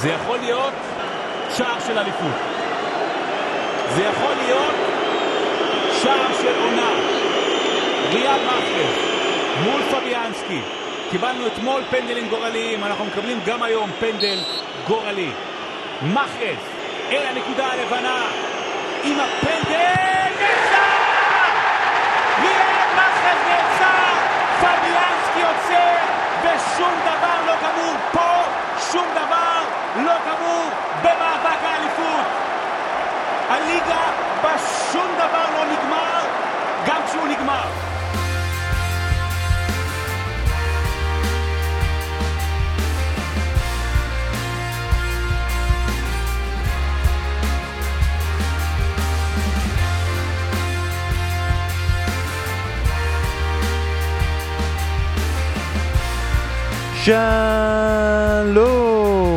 זה יכול להיות שער של אליפות. זה יכול להיות שער של עונה. ריאל מאחר מול פביאנסקי. קיבלנו אתמול פנדלים גורליים, אנחנו מקבלים גם היום פנדל גורלי. מאחז אל הנקודה הלבנה עם הפנדל נעצר! ריאל מאחז נעצר! פביאנסקי יוצא ושום דבר לא גמור פה, שום דבר לא גמור במאבק האליפות. הליגה בשום דבר לא נגמר, גם כשהוא נגמר.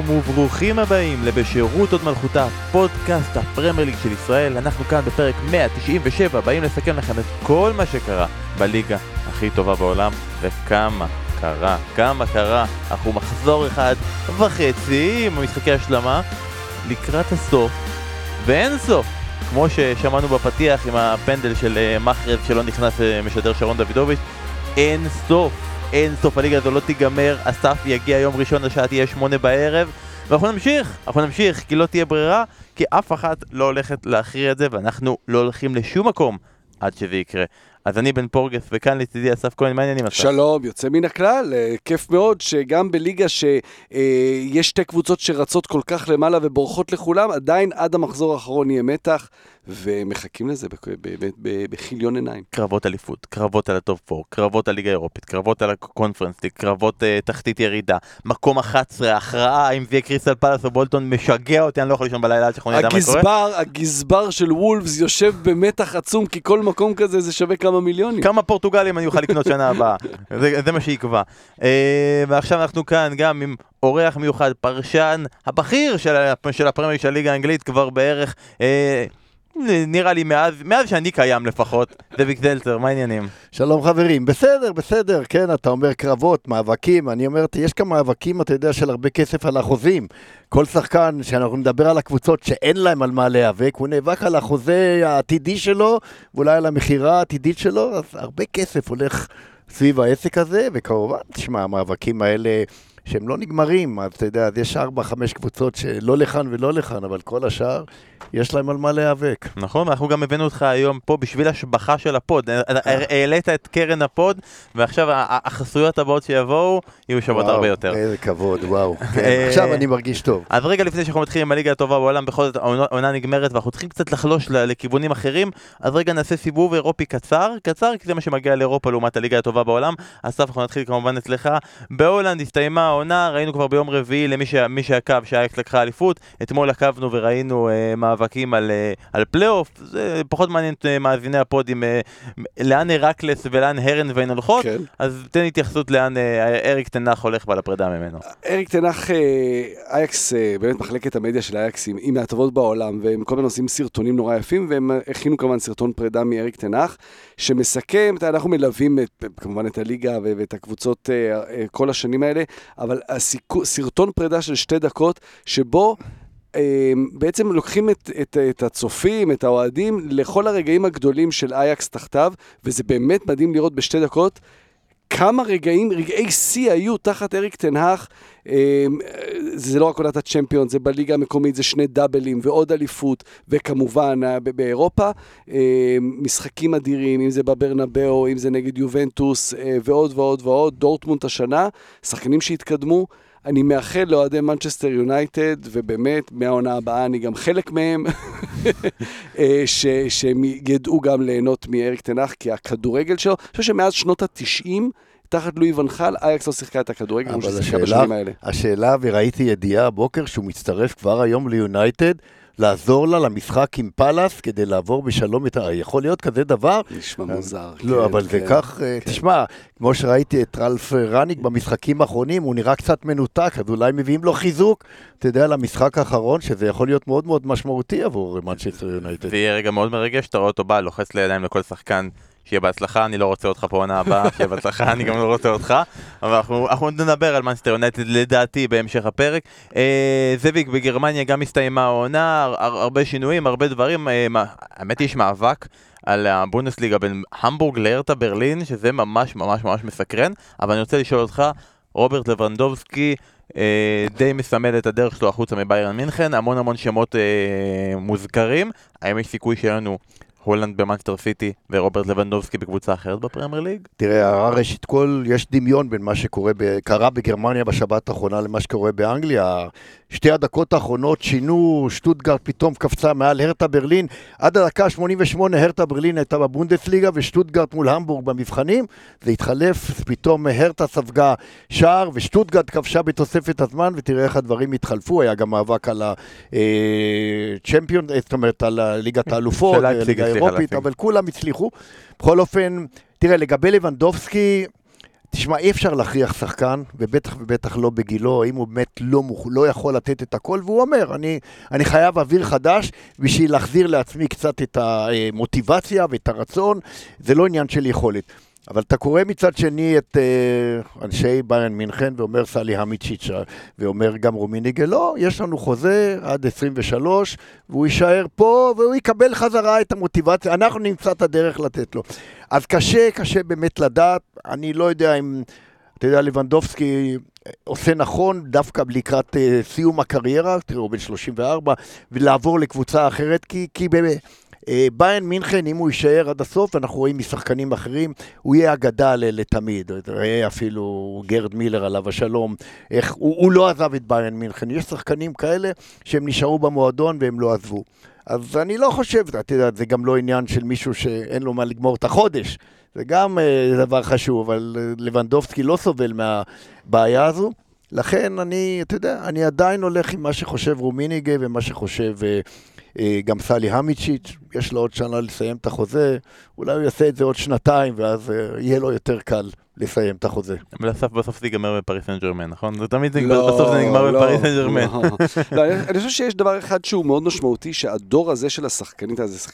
שלום וברוכים הבאים לבשירות עוד מלכותה, פודקאסט הפרמייר ליג של ישראל. אנחנו כאן בפרק 197, באים לסכם לכם את כל מה שקרה בליגה הכי טובה בעולם, וכמה קרה, כמה קרה. אנחנו מחזור אחד וחצי עם משחקי השלמה לקראת הסוף, ואין סוף. כמו ששמענו בפתיח עם הפנדל של אה, מחרב שלא נכנס אה, משדר שרון דוידוביץ', אין סוף. אין סוף הליגה הזו לא תיגמר, הסף יגיע יום ראשון, השעה תהיה שמונה בערב ואנחנו נמשיך, אנחנו נמשיך כי לא תהיה ברירה כי אף אחת לא הולכת להכריע את זה ואנחנו לא הולכים לשום מקום עד שזה יקרה. אז אני בן פורגס וכאן לצידי אסף כהן, מה העניינים אסף? שלום, יוצא מן הכלל, אה, כיף מאוד שגם בליגה שיש אה, שתי קבוצות שרצות כל כך למעלה ובורחות לכולם, עדיין עד המחזור האחרון יהיה מתח. ומחכים לזה בכיליון עיניים. קרבות אליפות, קרבות על ה top 4, קרבות על ליגה אירופית, קרבות על הקונפרנס קרבות uh, תחתית ירידה, מקום 11, הכרעה, אם זה יהיה קריסטל פלאס או בולטון, משגע אותי, אני לא יכול לישון בלילה עד שאנחנו נדע מה קורה. הגזבר של וולפס יושב במתח עצום, כי כל מקום כזה זה שווה כמה מיליונים. כמה פורטוגלים אני אוכל לקנות שנה הבאה, זה, זה מה שיקבע. Uh, ועכשיו אנחנו כאן גם עם אורח מיוחד, פרשן הבכיר של, של הפרמייר של הליגה האנגלית כבר בערך. נראה לי מאז, מאז שאני קיים לפחות, דביק זלצר, מה העניינים? שלום חברים, בסדר, בסדר, כן, אתה אומר קרבות, מאבקים, אני אומר, יש כאן מאבקים, אתה יודע, של הרבה כסף על החוזים. כל שחקן, שאנחנו נדבר על הקבוצות שאין להם על מה להיאבק, הוא נאבק על החוזה העתידי שלו, ואולי על המכירה העתידית שלו, אז הרבה כסף הולך סביב העסק הזה, וכמובן, תשמע, המאבקים האלה... שהם לא נגמרים, אתה יודע, אז יש ארבע, חמש קבוצות שלא לכאן ולא לכאן, אבל כל השאר, יש להם על מה להיאבק. נכון, אנחנו גם הבאנו אותך היום פה בשביל השבחה של הפוד. אה. העלית את קרן הפוד, ועכשיו החסויות הבאות שיבואו יהיו שוות הרבה יותר. איזה כבוד, וואו. כן, אה, עכשיו אני מרגיש טוב. אז רגע לפני שאנחנו מתחילים עם הליגה הטובה בעולם, בכל זאת העונה נגמרת ואנחנו צריכים קצת לחלוש לכיוונים אחרים, אז רגע נעשה סיבוב אירופי קצר, קצר, כי זה מה שמגיע לאירופה לעומת הליגה הטובה בעולם. אסף, אנחנו נתחיל כמובן אצלך. בהולנד הסתיימה העונה, ראינו כבר ביום רביעי למי ש... שעקב שאייאקס לקחה אליפות, אתמול עקבנו וראינו uh, מאבקים על, uh, על פלייאוף, זה פחות מעניין את uh, מאזיני הפודים, uh, לאן הרקלס ולאן הירנביין הולכות, כן. אז תן התייחסות לאן uh, אריק תנח הולך ועל הפרידה ממנו. אריק תנח, אייקס, באמת מחלקת המדיה של אייקס היא מהטובות בעולם, והם כל הזמן עושים סרטונים נורא יפים, והם הכינו כמובן סרטון פרידה מאריק תנח, שמסכם, אנחנו מלווים את, כמובן את הליגה ואת הקבוצות כל השנים האלה, אבל סרטון פרידה של שתי דקות, שבו אה, בעצם לוקחים את, את, את הצופים, את האוהדים, לכל הרגעים הגדולים של אייקס תחתיו, וזה באמת מדהים לראות בשתי דקות כמה רגעים, רגעי שיא היו תחת אריק תנהך. אה, זה לא רק עונת הצ'מפיון, זה בליגה המקומית, זה שני דאבלים ועוד אליפות, וכמובן אה, באירופה, משחקים אדירים, אם זה בברנבאו, אם זה נגד יובנטוס, ועוד ועוד ועוד, דורטמונט השנה, שחקנים שהתקדמו. אני מאחל לאוהדי מנצ'סטר יונייטד, ובאמת, מהעונה הבאה אני גם חלק מהם, אה, ש, שהם ידעו גם ליהנות מאריק טן האח, כי הכדורגל שלו, אני חושב שמאז שנות ה-90, תחת לואי ואן חאל, אייאקס לא שיחקה את הכדורגל, כמו ששיחקה בשנים האלה. השאלה, וראיתי ידיעה הבוקר שהוא מצטרף כבר היום ליונייטד, לעזור לה למשחק עם פאלאס כדי לעבור בשלום את ה... יכול להיות כזה דבר? נשמע מוזר. לא, כן, אבל כן, זה כך, אה, כן. תשמע, כמו שראיתי את ראלף רנגניק במשחקים האחרונים, הוא נראה קצת מנותק, אז אולי מביאים לו חיזוק, אתה יודע, למשחק האחרון, שזה יכול להיות מאוד מאוד משמעותי עבור מנצ'סטר יונייטד. זה יהיה רגע מאוד מרגש, אתה רואה אותו בא, לוחץ לידיים לכל שחקן שיהיה בהצלחה, אני לא רוצה אותך פה עונה הבאה, שיהיה בהצלחה, אני גם לא רוצה אותך. אבל אנחנו, אנחנו נדבר על מנצ'סטר יונייטד לדעתי בהמשך הפרק. אה, זאביק, בגרמניה גם הסתיימה העונה, הר, הרבה שינויים, הרבה דברים. אה, מה, האמת היא, יש מאבק. על הבונדסליגה בין המבורג להרטה ברלין, שזה ממש ממש ממש מסקרן, אבל אני רוצה לשאול אותך, רוברט לבנדובסקי אה, די מסמל את הדרך שלו החוצה מביירן מינכן, המון המון שמות אה, מוזכרים, האם יש סיכוי שיהיה לנו הולנד במאנסטר סיטי ורוברט לבנדובסקי בקבוצה אחרת בפרמייר ליג? תראה, ראשית כל, יש דמיון בין מה שקורה, ב, קרה בגרמניה בשבת האחרונה למה שקורה באנגליה. שתי הדקות האחרונות שינו, שטוטגרד פתאום קפצה מעל הרטה ברלין. עד הדקה 88 הרטה ברלין הייתה בבונדסליגה ושטוטגרד מול המבורג במבחנים. זה התחלף, פתאום הרטה ספגה שער ושטוטגרד כבשה בתוספת הזמן, ותראה איך הדברים התחלפו. היה גם מאבק על הצ'מפיון, אה, זאת אומרת על ליגת האלופות, ליגה האירופית, אבל כולם הצליחו. בכל אופן, תראה, לגבי לבנדובסקי, תשמע, אי אפשר להכריח שחקן, ובטח ובטח לא בגילו, אם הוא באמת לא, מוכ... לא יכול לתת את הכל, והוא אומר, אני, אני חייב אוויר חדש בשביל להחזיר לעצמי קצת את המוטיבציה ואת הרצון, זה לא עניין של יכולת. אבל אתה קורא מצד שני את uh, אנשי ביירן מינכן ואומר סלי המיצ'יץ' ואומר גם רומיניגל, לא, יש לנו חוזה עד 23 והוא יישאר פה והוא יקבל חזרה את המוטיבציה, אנחנו נמצא את הדרך לתת לו. אז קשה, קשה באמת לדעת, אני לא יודע אם, אתה יודע, לבנדובסקי עושה נכון דווקא לקראת uh, סיום הקריירה, תראה, הוא בן 34, ולעבור לקבוצה אחרת, כי, כי באמת... אה, ביין מינכן, אם הוא יישאר עד הסוף, אנחנו רואים משחקנים אחרים, הוא יהיה אגדה לתמיד. ראה אפילו גרד מילר עליו השלום, איך, הוא, הוא לא עזב את ביין מינכן. יש שחקנים כאלה שהם נשארו במועדון והם לא עזבו. אז אני לא חושב, את יודעת, זה גם לא עניין של מישהו שאין לו מה לגמור את החודש. זה גם uh, דבר חשוב, אבל uh, לבנדובסקי לא סובל מהבעיה הזו. לכן אני, אתה יודע, אני עדיין הולך עם מה שחושב רומיניגה ומה שחושב uh, אה, גם סלי המיצ'יץ', יש לו עוד שנה לסיים את החוזה, אולי הוא יעשה את זה עוד שנתיים, ואז אה, יהיה לו יותר קל לסיים את החוזה. אבל בסוף זה ייגמר בפריס סן ג'רמן, נכון? זה תמיד לא, בסוף זה נגמר לא, בפריס סן ג'רמן. לא, אני חושב שיש דבר אחד שהוא מאוד משמעותי, שהדור הזה של שחקנים, זה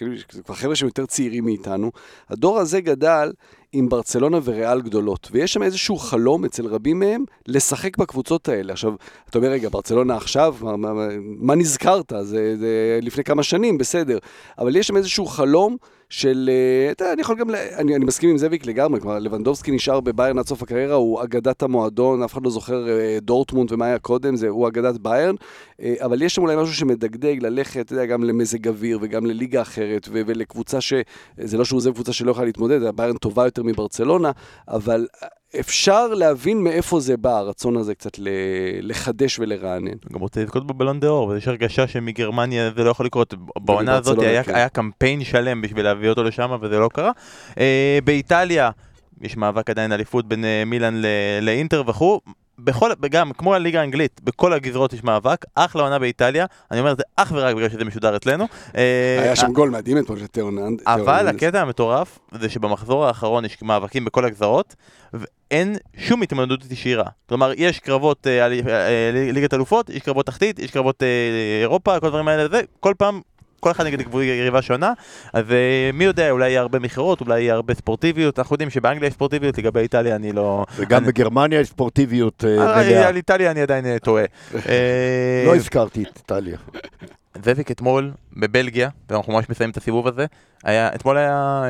כבר חבר'ה שהם יותר צעירים מאיתנו, הדור הזה גדל עם ברצלונה וריאל גדולות, ויש שם איזשהו חלום אצל רבים מהם לשחק בקבוצות האלה. עכשיו, אתה אומר, רגע, ברצלונה עכשיו, מה, מה, מה נזכרת? זה, זה לפני כמה שנים, בסדר. אבל יש שם איזשהו חלום של, אה, אתה יודע, אני יכול גם, אני, אני מסכים עם זאביק לגמרי, כלומר, לבנדובסקי נשאר בביירן עד סוף הקריירה, הוא אגדת המועדון, אף אחד לא זוכר אה, דורטמונד ומה היה קודם, זה, הוא אגדת ביירן, אה, אבל יש שם אולי משהו שמדגדג ללכת, אתה יודע, גם למזג אוויר וגם לליגה אחרת, ו- ולקבוצה ש... זה לא שהוא עוזב קבוצה שלא יכולה להתמודד, ביירן טובה יותר מברצלונה, אבל אפשר להבין מאיפה זה בא, הרצון הזה קצת לחדש ולרענן. גם רוצה לזכות בבלון דה אור, ויש הרגשה שמגרמניה זה לא יכול לקרות. בעונה הזאת היה, כן. היה קמפיין שלם בשביל להביא אותו לשם, וזה לא קרה. אה, באיטליה, יש מאבק עדיין אליפות בין אה, מילאן לאינטר וכו'. בכל, גם, כמו הליגה האנגלית, בכל הגזרות יש מאבק, אחלה עונה באיטליה, אני אומר את זה אך ורק בגלל שזה משודר אצלנו. אה, היה שם גול מדהים אתמול של תאוננד. אבל הקטע המטורף זה שבמחזור האחרון יש מאבקים בכל הגזרות, ואין שום התמודדות ישירה. כלומר, יש קרבות אה, אה, ליגת אלופות, יש קרבות תחתית, יש קרבות אירופה, כל הדברים האלה, כל פעם כל אחד נגד יריבה שונה, אז uh, מי יודע, אולי יהיה הרבה מכירות, אולי יהיה הרבה ספורטיביות, אנחנו יודעים שבאנגליה יש ספורטיביות, לגבי איטליה אני לא... וגם אני... בגרמניה יש ספורטיביות uh, מלאה. על איטליה אני עדיין טועה. לא הזכרתי את איטליה. זאביק אתמול בבלגיה, ואנחנו ממש מסיימים את הסיבוב הזה, היה, אתמול היה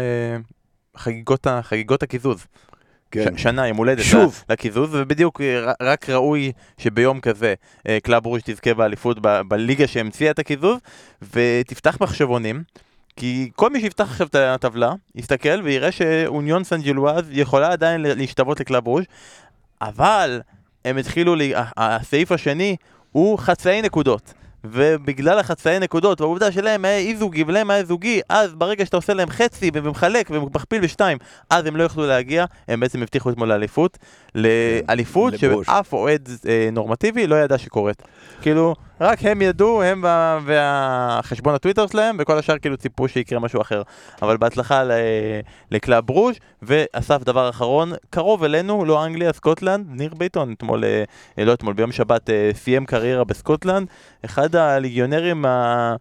חגיגות, חגיגות הקיזוז. כן. שנה, יום הולדת שוב. לקיזוז, ובדיוק אה, רק ראוי שביום כזה אה, קלאב ברוז' תזכה באליפות בליגה שהמציאה את הקיזוז, ותפתח מחשבונים. כי כל מי שיפתח עכשיו את הטבלה, יסתכל ויראה שאוניון סן ז'ילואז יכולה עדיין להשתוות לקלאב ברוז', אבל הם התחילו, הסעיף השני הוא חצאי נקודות. ובגלל החצאי נקודות והעובדה שלהם היה אי זוגי ולהם היה זוגי, אז ברגע שאתה עושה להם חצי ומחלק ומכפיל בשתיים, אז הם לא יוכלו להגיע, הם בעצם הבטיחו אתמול לאליפות, לאליפות שאף אוהד אה, נורמטיבי לא ידע שקורית. כאילו, רק הם ידעו, הם וה... והחשבון הטוויטר שלהם, וכל השאר כאילו ציפו שיקרה משהו אחר. אבל בהצלחה ל... לקלאב רוז', ואסף דבר אחרון, קרוב אלינו, לא אנגליה, סקוטלנד, ניר ביטון, אתמול, אה, לא אתמול, ביום שבת אה, סיים קריירה בסקוטלנד, אחד הליגיונרים ה...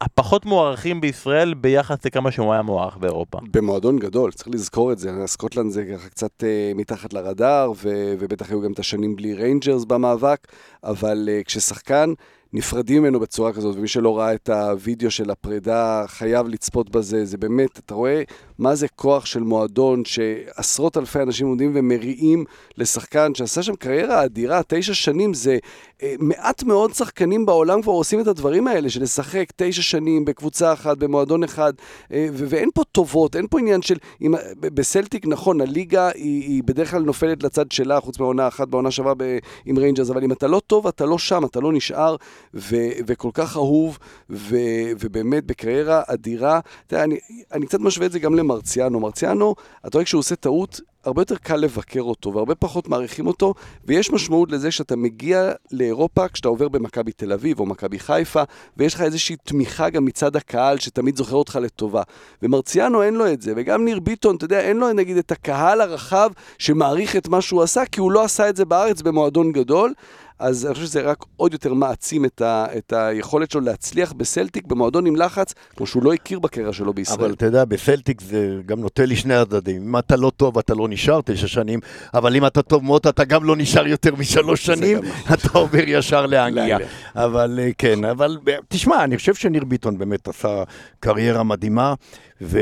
הפחות מוערכים בישראל ביחס לכמה שהוא היה מוערך באירופה. במועדון גדול, צריך לזכור את זה. סקוטלנד זה ככה קצת uh, מתחת לרדאר, ו- ובטח היו גם את השנים בלי ריינג'רס במאבק, אבל uh, כששחקן נפרדים ממנו בצורה כזאת, ומי שלא ראה את הוידאו של הפרידה חייב לצפות בזה, זה באמת, אתה רואה מה זה כוח של מועדון שעשרות אלפי אנשים עומדים ומריעים לשחקן שעשה שם קריירה אדירה, תשע שנים זה אה, מעט מאוד שחקנים בעולם כבר עושים את הדברים האלה, של לשחק תשע שנים בקבוצה אחת, במועדון אחד, אה, ואין פה טובות, אין פה עניין של, עם, בסלטיק נכון, הליגה היא, היא בדרך כלל נופלת לצד שלה, חוץ מעונה אחת בעונה שווה ב, עם ריינג'רס, אבל אם אתה לא טוב, אתה לא שם, אתה לא נשאר. ו, וכל כך אהוב, ו, ובאמת בקריירה אדירה. תראה, אני, אני קצת משווה את זה גם למרציאנו. מרציאנו, אתה רואה כשהוא עושה טעות, הרבה יותר קל לבקר אותו, והרבה פחות מעריכים אותו, ויש משמעות לזה שאתה מגיע לאירופה כשאתה עובר במכבי תל אביב או מכבי חיפה, ויש לך איזושהי תמיכה גם מצד הקהל שתמיד זוכר אותך לטובה. ומרציאנו אין לו את זה, וגם ניר ביטון, אתה יודע, אין לו נגיד את הקהל הרחב שמעריך את מה שהוא עשה, כי הוא לא עשה את זה בארץ במועדון גדול. אז אני חושב שזה רק עוד יותר מעצים את, ה, את היכולת שלו להצליח בסלטיק במועדון עם לחץ, כמו שהוא לא הכיר בקריירה שלו בישראל. אבל אתה יודע, בסלטיק זה גם נוטה לי שני הצדדים. אם אתה לא טוב, אתה לא נשאר תשע שנים, אבל אם אתה טוב מאוד, אתה גם לא נשאר יותר משלוש שנים, אתה עובר ישר לאנגליה. אבל אה, כן, אבל תשמע, אני חושב שניר ביטון באמת עשה קריירה מדהימה, ו...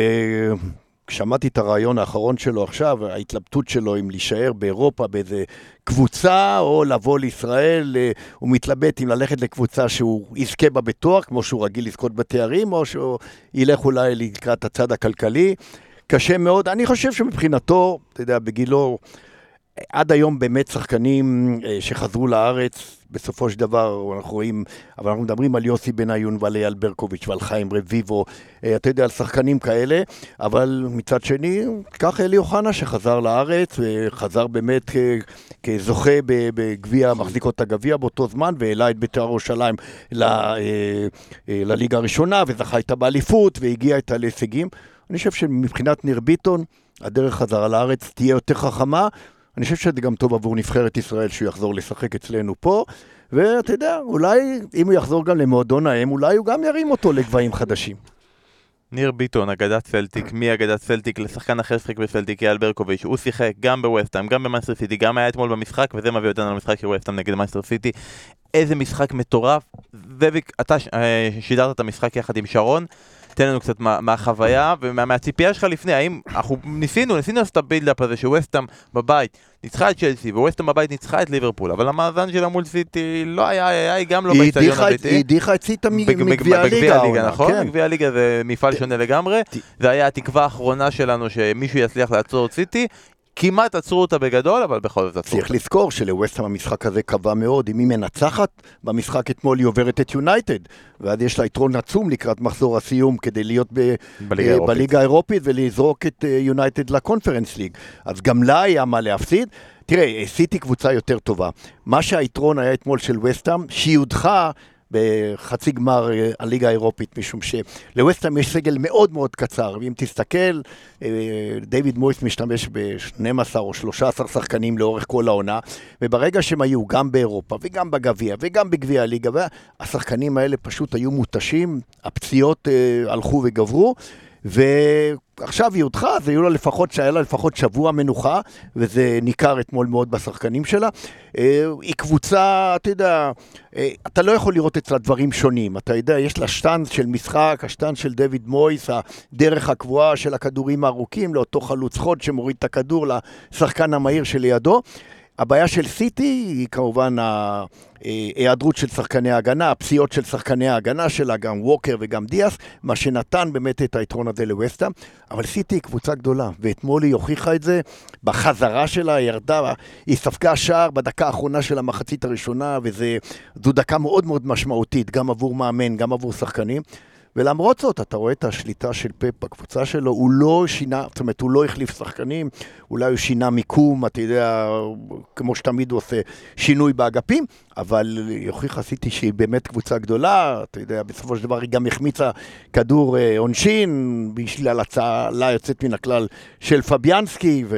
כשמעתי את הרעיון האחרון שלו עכשיו, ההתלבטות שלו אם להישאר באירופה באיזה קבוצה או לבוא לישראל, אה, הוא מתלבט אם ללכת לקבוצה שהוא יזכה בה בתואר, כמו שהוא רגיל לזכות בתארים, או שהוא ילך אולי לקראת הצד הכלכלי. קשה מאוד. אני חושב שמבחינתו, אתה יודע, בגילו, עד היום באמת שחקנים אה, שחזרו לארץ, בסופו של דבר אנחנו רואים, אבל אנחנו מדברים על יוסי בניון ועל אייל ברקוביץ' ועל חיים רביבו, אה, אתה יודע, על שחקנים כאלה, אבל מצד שני, קח אלי אוחנה שחזר לארץ, וחזר באמת כזוכה בגביע, מחזיק אותה גביע באותו זמן, והעלה את בית"ר ירושלים אה, לליגה הראשונה, וזכה איתה באליפות, והגיע איתה להישגים. אני חושב שמבחינת ניר ביטון, הדרך חזרה לארץ תהיה יותר חכמה. אני חושב שזה גם טוב עבור נבחרת ישראל שהוא יחזור לשחק אצלנו פה, ואתה יודע, אולי אם הוא יחזור גם למועדון האם, אולי הוא גם ירים אותו לגבהים חדשים. ניר ביטון, אגדת סלטיק, מאגדת סלטיק לשחקן אחר ששיחק בסלטיק, אייל ברקוביץ', הוא שיחק גם בווסטהאם, גם במנצ'סטר סיטי, גם היה אתמול במשחק, וזה מביא אותנו למשחק של ווסטהאם נגד מנצ'סטר סיטי. איזה משחק מטורף. זאביק, אתה אה, שידרת את המשחק יחד עם שרון. תן לנו קצת מה, מהחוויה ומהציפייה שלך לפני, האם אנחנו ניסינו, ניסינו לעשות את ה build-up הזה שווסטהאם בבית ניצחה את צ'לסי וווסטהאם בבית ניצחה את ליברפול, אבל המאזן שלה מול סיטי לא היה, היה היא גם לא באיצטדיון הביתי. היא הדיחה את סיטה מגביע הליגה. נכון, כן. מגביע הליגה זה מפעל שונה לגמרי, זה היה התקווה האחרונה שלנו שמישהו יצליח לעצור את סיטי. כמעט עצרו אותה בגדול, אבל בכל זאת עצרו אותה. צריך לזכור שלווסטהאם המשחק הזה קבע מאוד. אם היא מנצחת, במשחק אתמול היא עוברת את יונייטד. ואז יש לה יתרון עצום לקראת מחזור הסיום כדי להיות ב- בליגה, אה, בליגה האירופית ולזרוק את אה, יונייטד לקונפרנס ליג. אז גם לה היה מה להפסיד. תראה, סיטי קבוצה יותר טובה. מה שהיתרון היה אתמול של וסטהאם, שהיא הודחה בחצי גמר אה, הליגה האירופית, משום שלווסטהאם יש סגל מאוד מאוד קצר, ואם תסתכל, אה, דיוויד מויס משתמש ב-12 או 13 שחקנים לאורך כל העונה, וברגע שהם היו גם באירופה וגם בגביע וגם בגביע הליגה, השחקנים האלה פשוט היו מותשים, הפציעות אה, הלכו וגברו. ועכשיו היא הודחה, אז היו לה לפחות, שהיה לה לפחות שבוע מנוחה, וזה ניכר אתמול מאוד בשחקנים שלה. אה, היא קבוצה, אתה יודע, אה, אתה לא יכול לראות אצלה דברים שונים. אתה יודע, יש לה שטאנץ של משחק, השטאנץ של דויד מויס, הדרך הקבועה של הכדורים הארוכים, לאותו חלוץ חוד שמוריד את הכדור לשחקן המהיר שלידו. הבעיה של סיטי היא כמובן ההיעדרות של שחקני ההגנה, הפציעות של שחקני ההגנה שלה, גם ווקר וגם דיאס, מה שנתן באמת את היתרון הזה לווסטה. אבל סיטי היא קבוצה גדולה, ואתמול היא הוכיחה את זה בחזרה שלה, היא ירדה, היא ספגה שער בדקה האחרונה של המחצית הראשונה, וזו דקה מאוד מאוד משמעותית, גם עבור מאמן, גם עבור שחקנים. ולמרות זאת, אתה רואה את השליטה של פפ בקבוצה שלו, הוא לא שינה, זאת אומרת, הוא לא החליף שחקנים, אולי הוא שינה מיקום, אתה יודע, כמו שתמיד הוא עושה שינוי באגפים, אבל יוכיח עשיתי שהיא באמת קבוצה גדולה, אתה יודע, בסופו של דבר היא גם החמיצה כדור אה, עונשין, בשביל הצעה יוצאת מן הכלל של פביאנסקי, ו...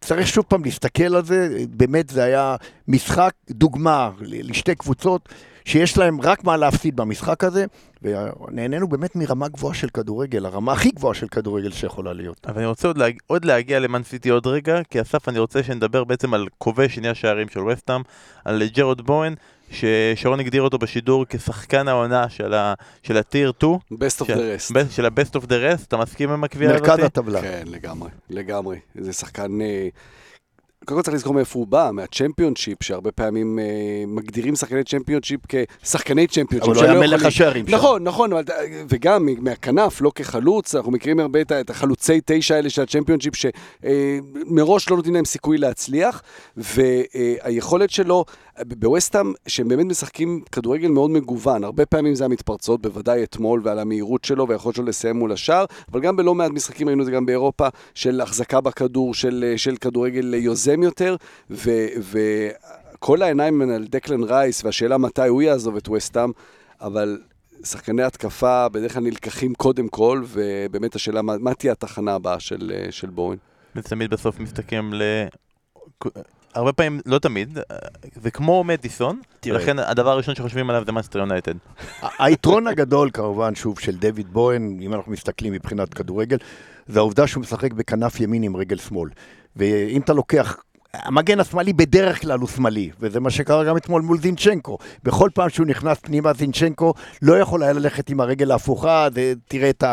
צריך שוב פעם להסתכל על זה, באמת זה היה משחק דוגמה לשתי קבוצות שיש להם רק מה להפסיד במשחק הזה, ונהנינו באמת מרמה גבוהה של כדורגל, הרמה הכי גבוהה של כדורגל שיכולה להיות. אבל אני רוצה עוד, להג... עוד להגיע למאן סיטי עוד רגע, כי אסף אני רוצה שנדבר בעצם על כובש שני השערים של וסטאם, על ג'ארוד בואן, ששרון הגדיר אותו בשידור כשחקן העונה של, ה... של ה tier 2. best of the rest. ב... של ה-best of the rest, אתה מסכים עם הקביעה הזאת? מרכז הטבלה. כן, לגמרי, לגמרי. זה שחקן... אה, קודם כל צריך לזכור מאיפה הוא בא, מהצ'מפיונשיפ, שהרבה פעמים אה, מגדירים שחקני צ'מפיונשיפ כשחקני צ'מפיונשיפ. אבל הוא היה שלא מלך השערים שם. נכון, נכון, אבל, וגם מהכנף, לא כחלוץ, אנחנו מכירים הרבה את, את החלוצי תשע האלה של הצ'מפיונשיפ, שמראש לא נותנים להם סיכוי להצליח, והיכולת שלו, בווסטהאם, שהם באמת משחקים כדורגל מאוד מגוון, הרבה פעמים זה המתפרצות, בוודאי אתמול, ועל המהירות שלו והיכולת שלו לסיים מול השער, אבל גם בלא מעט משחקים, ראינו את זה גם באירופה, של החזקה בכדור, של, של כדורגל יוזם יותר, ו... ו העיניים הן על דקלן רייס, והשאלה מתי הוא יעזוב את וסטאם, אבל שחקני התקפה בדרך כלל נלקחים קודם כל, ובאמת השאלה מה, מה תהיה התחנה הבאה של, אה, של בורן. זה תמיד בסוף מסתכם ל... הרבה פעמים, לא תמיד, זה כמו מדיסון. ולכן הדבר הראשון שחושבים עליו זה מנצ'סטר יונייטד. היתרון הגדול כמובן, שוב, של ג'ארוד בואן, אם אנחנו מסתכלים מבחינת כדורגל, זה העובדה שהוא משחק בכנף ימין עם רגל שמאל. ואם אתה לוקח... המגן השמאלי בדרך כלל הוא שמאלי, וזה מה שקרה גם אתמול מול זינצ'נקו. בכל פעם שהוא נכנס פנימה, זינצ'נקו לא יכול היה ללכת עם הרגל ההפוכה, זה- תראה את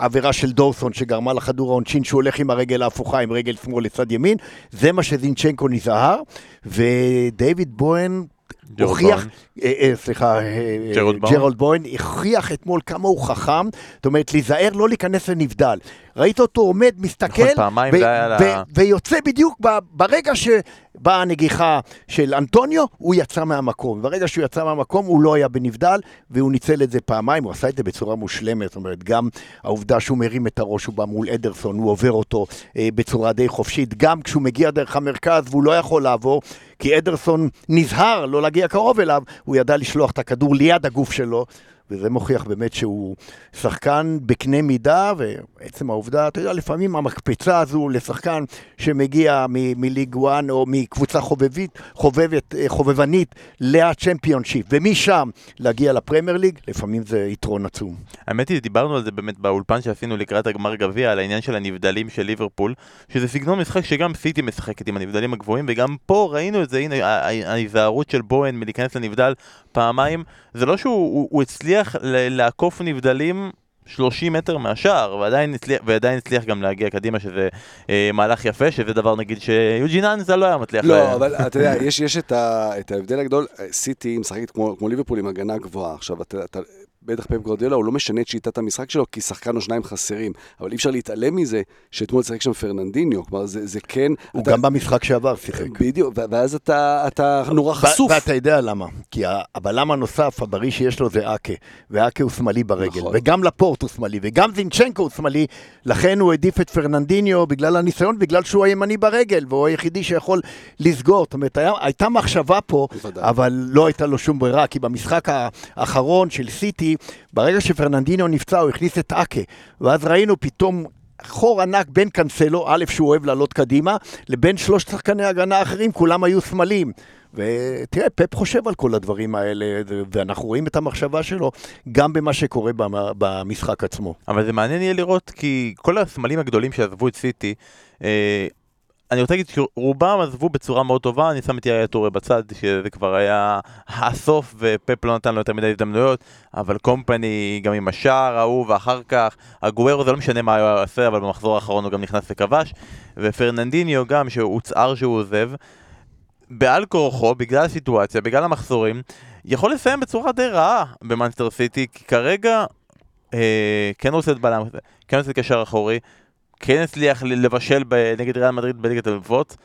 העבירה של דורסון שגרמה לכדור העונשין שהוא הולך עם הרגל ההפוכה, עם רגל שמאל לצד ימין, זה מה שזינצ'נקו נזהר, ודייוויד בוהן הוכיח. אה, אה, סליחה, אה, אה. ג'רald בוהן, הוכיח אתמול כמה הוא חכם, זאת אומרת, להיזהר לא להיכנס לנבדל. ראית אותו עומד, מסתכל, נכון, פעמיים ו- ו- ה- ויוצא בדיוק ב- ברגע שבאה הנגיחה של אנטוניו, הוא יצא מהמקום. ברגע שהוא יצא מהמקום, הוא לא היה בנבדל, והוא ניצל את זה פעמיים, הוא עשה את זה בצורה מושלמת, זאת אומרת, גם העובדה שהוא מרים את הראש, הוא בא מול אדרסון, הוא עובר אותו אה, בצורה די חופשית, גם כשהוא מגיע דרך המרכז והוא לא יכול לעבור, כי אדרסון נזהר לא להגיע קרוב אליו, הוא ידע לשלוח את הכדור ליד הגוף שלו. וזה מוכיח באמת שהוא שחקן בקנה מידה, ועצם העובדה, אתה יודע, לפעמים המקפצה הזו לשחקן שמגיע מ- מליג 1 או מקבוצה חובבית, חובבת, אה, חובבנית לצ'מפיונשיפ, ומשם להגיע לפרמייר ליג, לפעמים זה יתרון עצום. האמת היא, דיברנו על זה באמת באולפן שעשינו לקראת הגמר גביע, על העניין של הנבדלים של ליברפול, שזה סגנון משחק שגם סיטי משחקת עם הנבדלים הגבוהים, וגם פה ראינו את זה, הנה, ההיזהרות של בוהן מלהיכנס לנבדל פעמיים, זה לא שהוא הוא, הוא הצליח לעקוף נבדלים 30 מטר מהשער, ועדיין הצליח, ועדיין הצליח גם להגיע קדימה, שזה אה, מהלך יפה, שזה דבר נגיד שיוג'ין אנזה לא היה מצליח. לא, לה- אבל אתה יודע, יש, יש את, ה, את ההבדל הגדול, סיטי משחקת כמו, כמו ליברפול עם הגנה גבוהה. עכשיו, אתה, אתה, בטח פפ גורדיאלה, הוא לא משנה את שיטת המשחק שלו, כי שחקן או שניים חסרים. אבל אי אפשר להתעלם מזה שאתמול שיחק שם פרננדיניו. כלומר, זה, זה כן... הוא אתה, גם במשחק שעבר שיחק. בדיוק, ואז אתה, אתה נורא חשוף. ואתה יודע למה, כי הבלם הנוסף, הבריא שיש לו זה אקה, ואקה הוא שמאלי ברגל, נכון. וגם לפורט הוא שמאלי, וגם זינצ'נקו הוא שמאלי, לכן הוא העדיף את פרננדיניו בגלל הניסיון, בגלל שהוא הימני ברגל, והוא היחידי שיכול לסגור, זאת אומרת, הייתה מחשבה פה, בוודאי. אבל לא הייתה לו שום ברירה, כי במשחק האחרון של סיטי, ברגע שפרננדיניו נפצע, הוא הכניס את אקה, ואז ראינו פתאום... חור ענק בין קנסלו, א', שהוא אוהב לעלות קדימה, לבין שלושת שחקני הגנה האחרים, כולם היו שמאליים. ותראה, פפ חושב על כל הדברים האלה, ואנחנו רואים את המחשבה שלו גם במה שקורה במ- במשחק עצמו. אבל זה מעניין יהיה לראות, כי כל הסמלים הגדולים שעזבו את סיטי, אה, אני רוצה להגיד שרובם עזבו בצורה מאוד טובה, אני שם את יאיה טורה בצד, שזה כבר היה הסוף ופפ לא נתן לו יותר מדי הזדמנויות, אבל קומפני גם עם השער ההוא ואחר כך, הגוורו זה לא משנה מה הוא עושה, אבל במחזור האחרון הוא גם נכנס וכבש, ופרננדיניו גם, שהוצהר שהוא עוזב, בעל כורחו, בגלל הסיטואציה, בגלל המחזורים, יכול לסיים בצורה די רעה במאנסטר סיטי, כי כרגע אה, כן רוצה את בלם, כן רוצה קשר אחורי, כן הצליח לבשל נגד ריאל מדריד בליגת אלופות,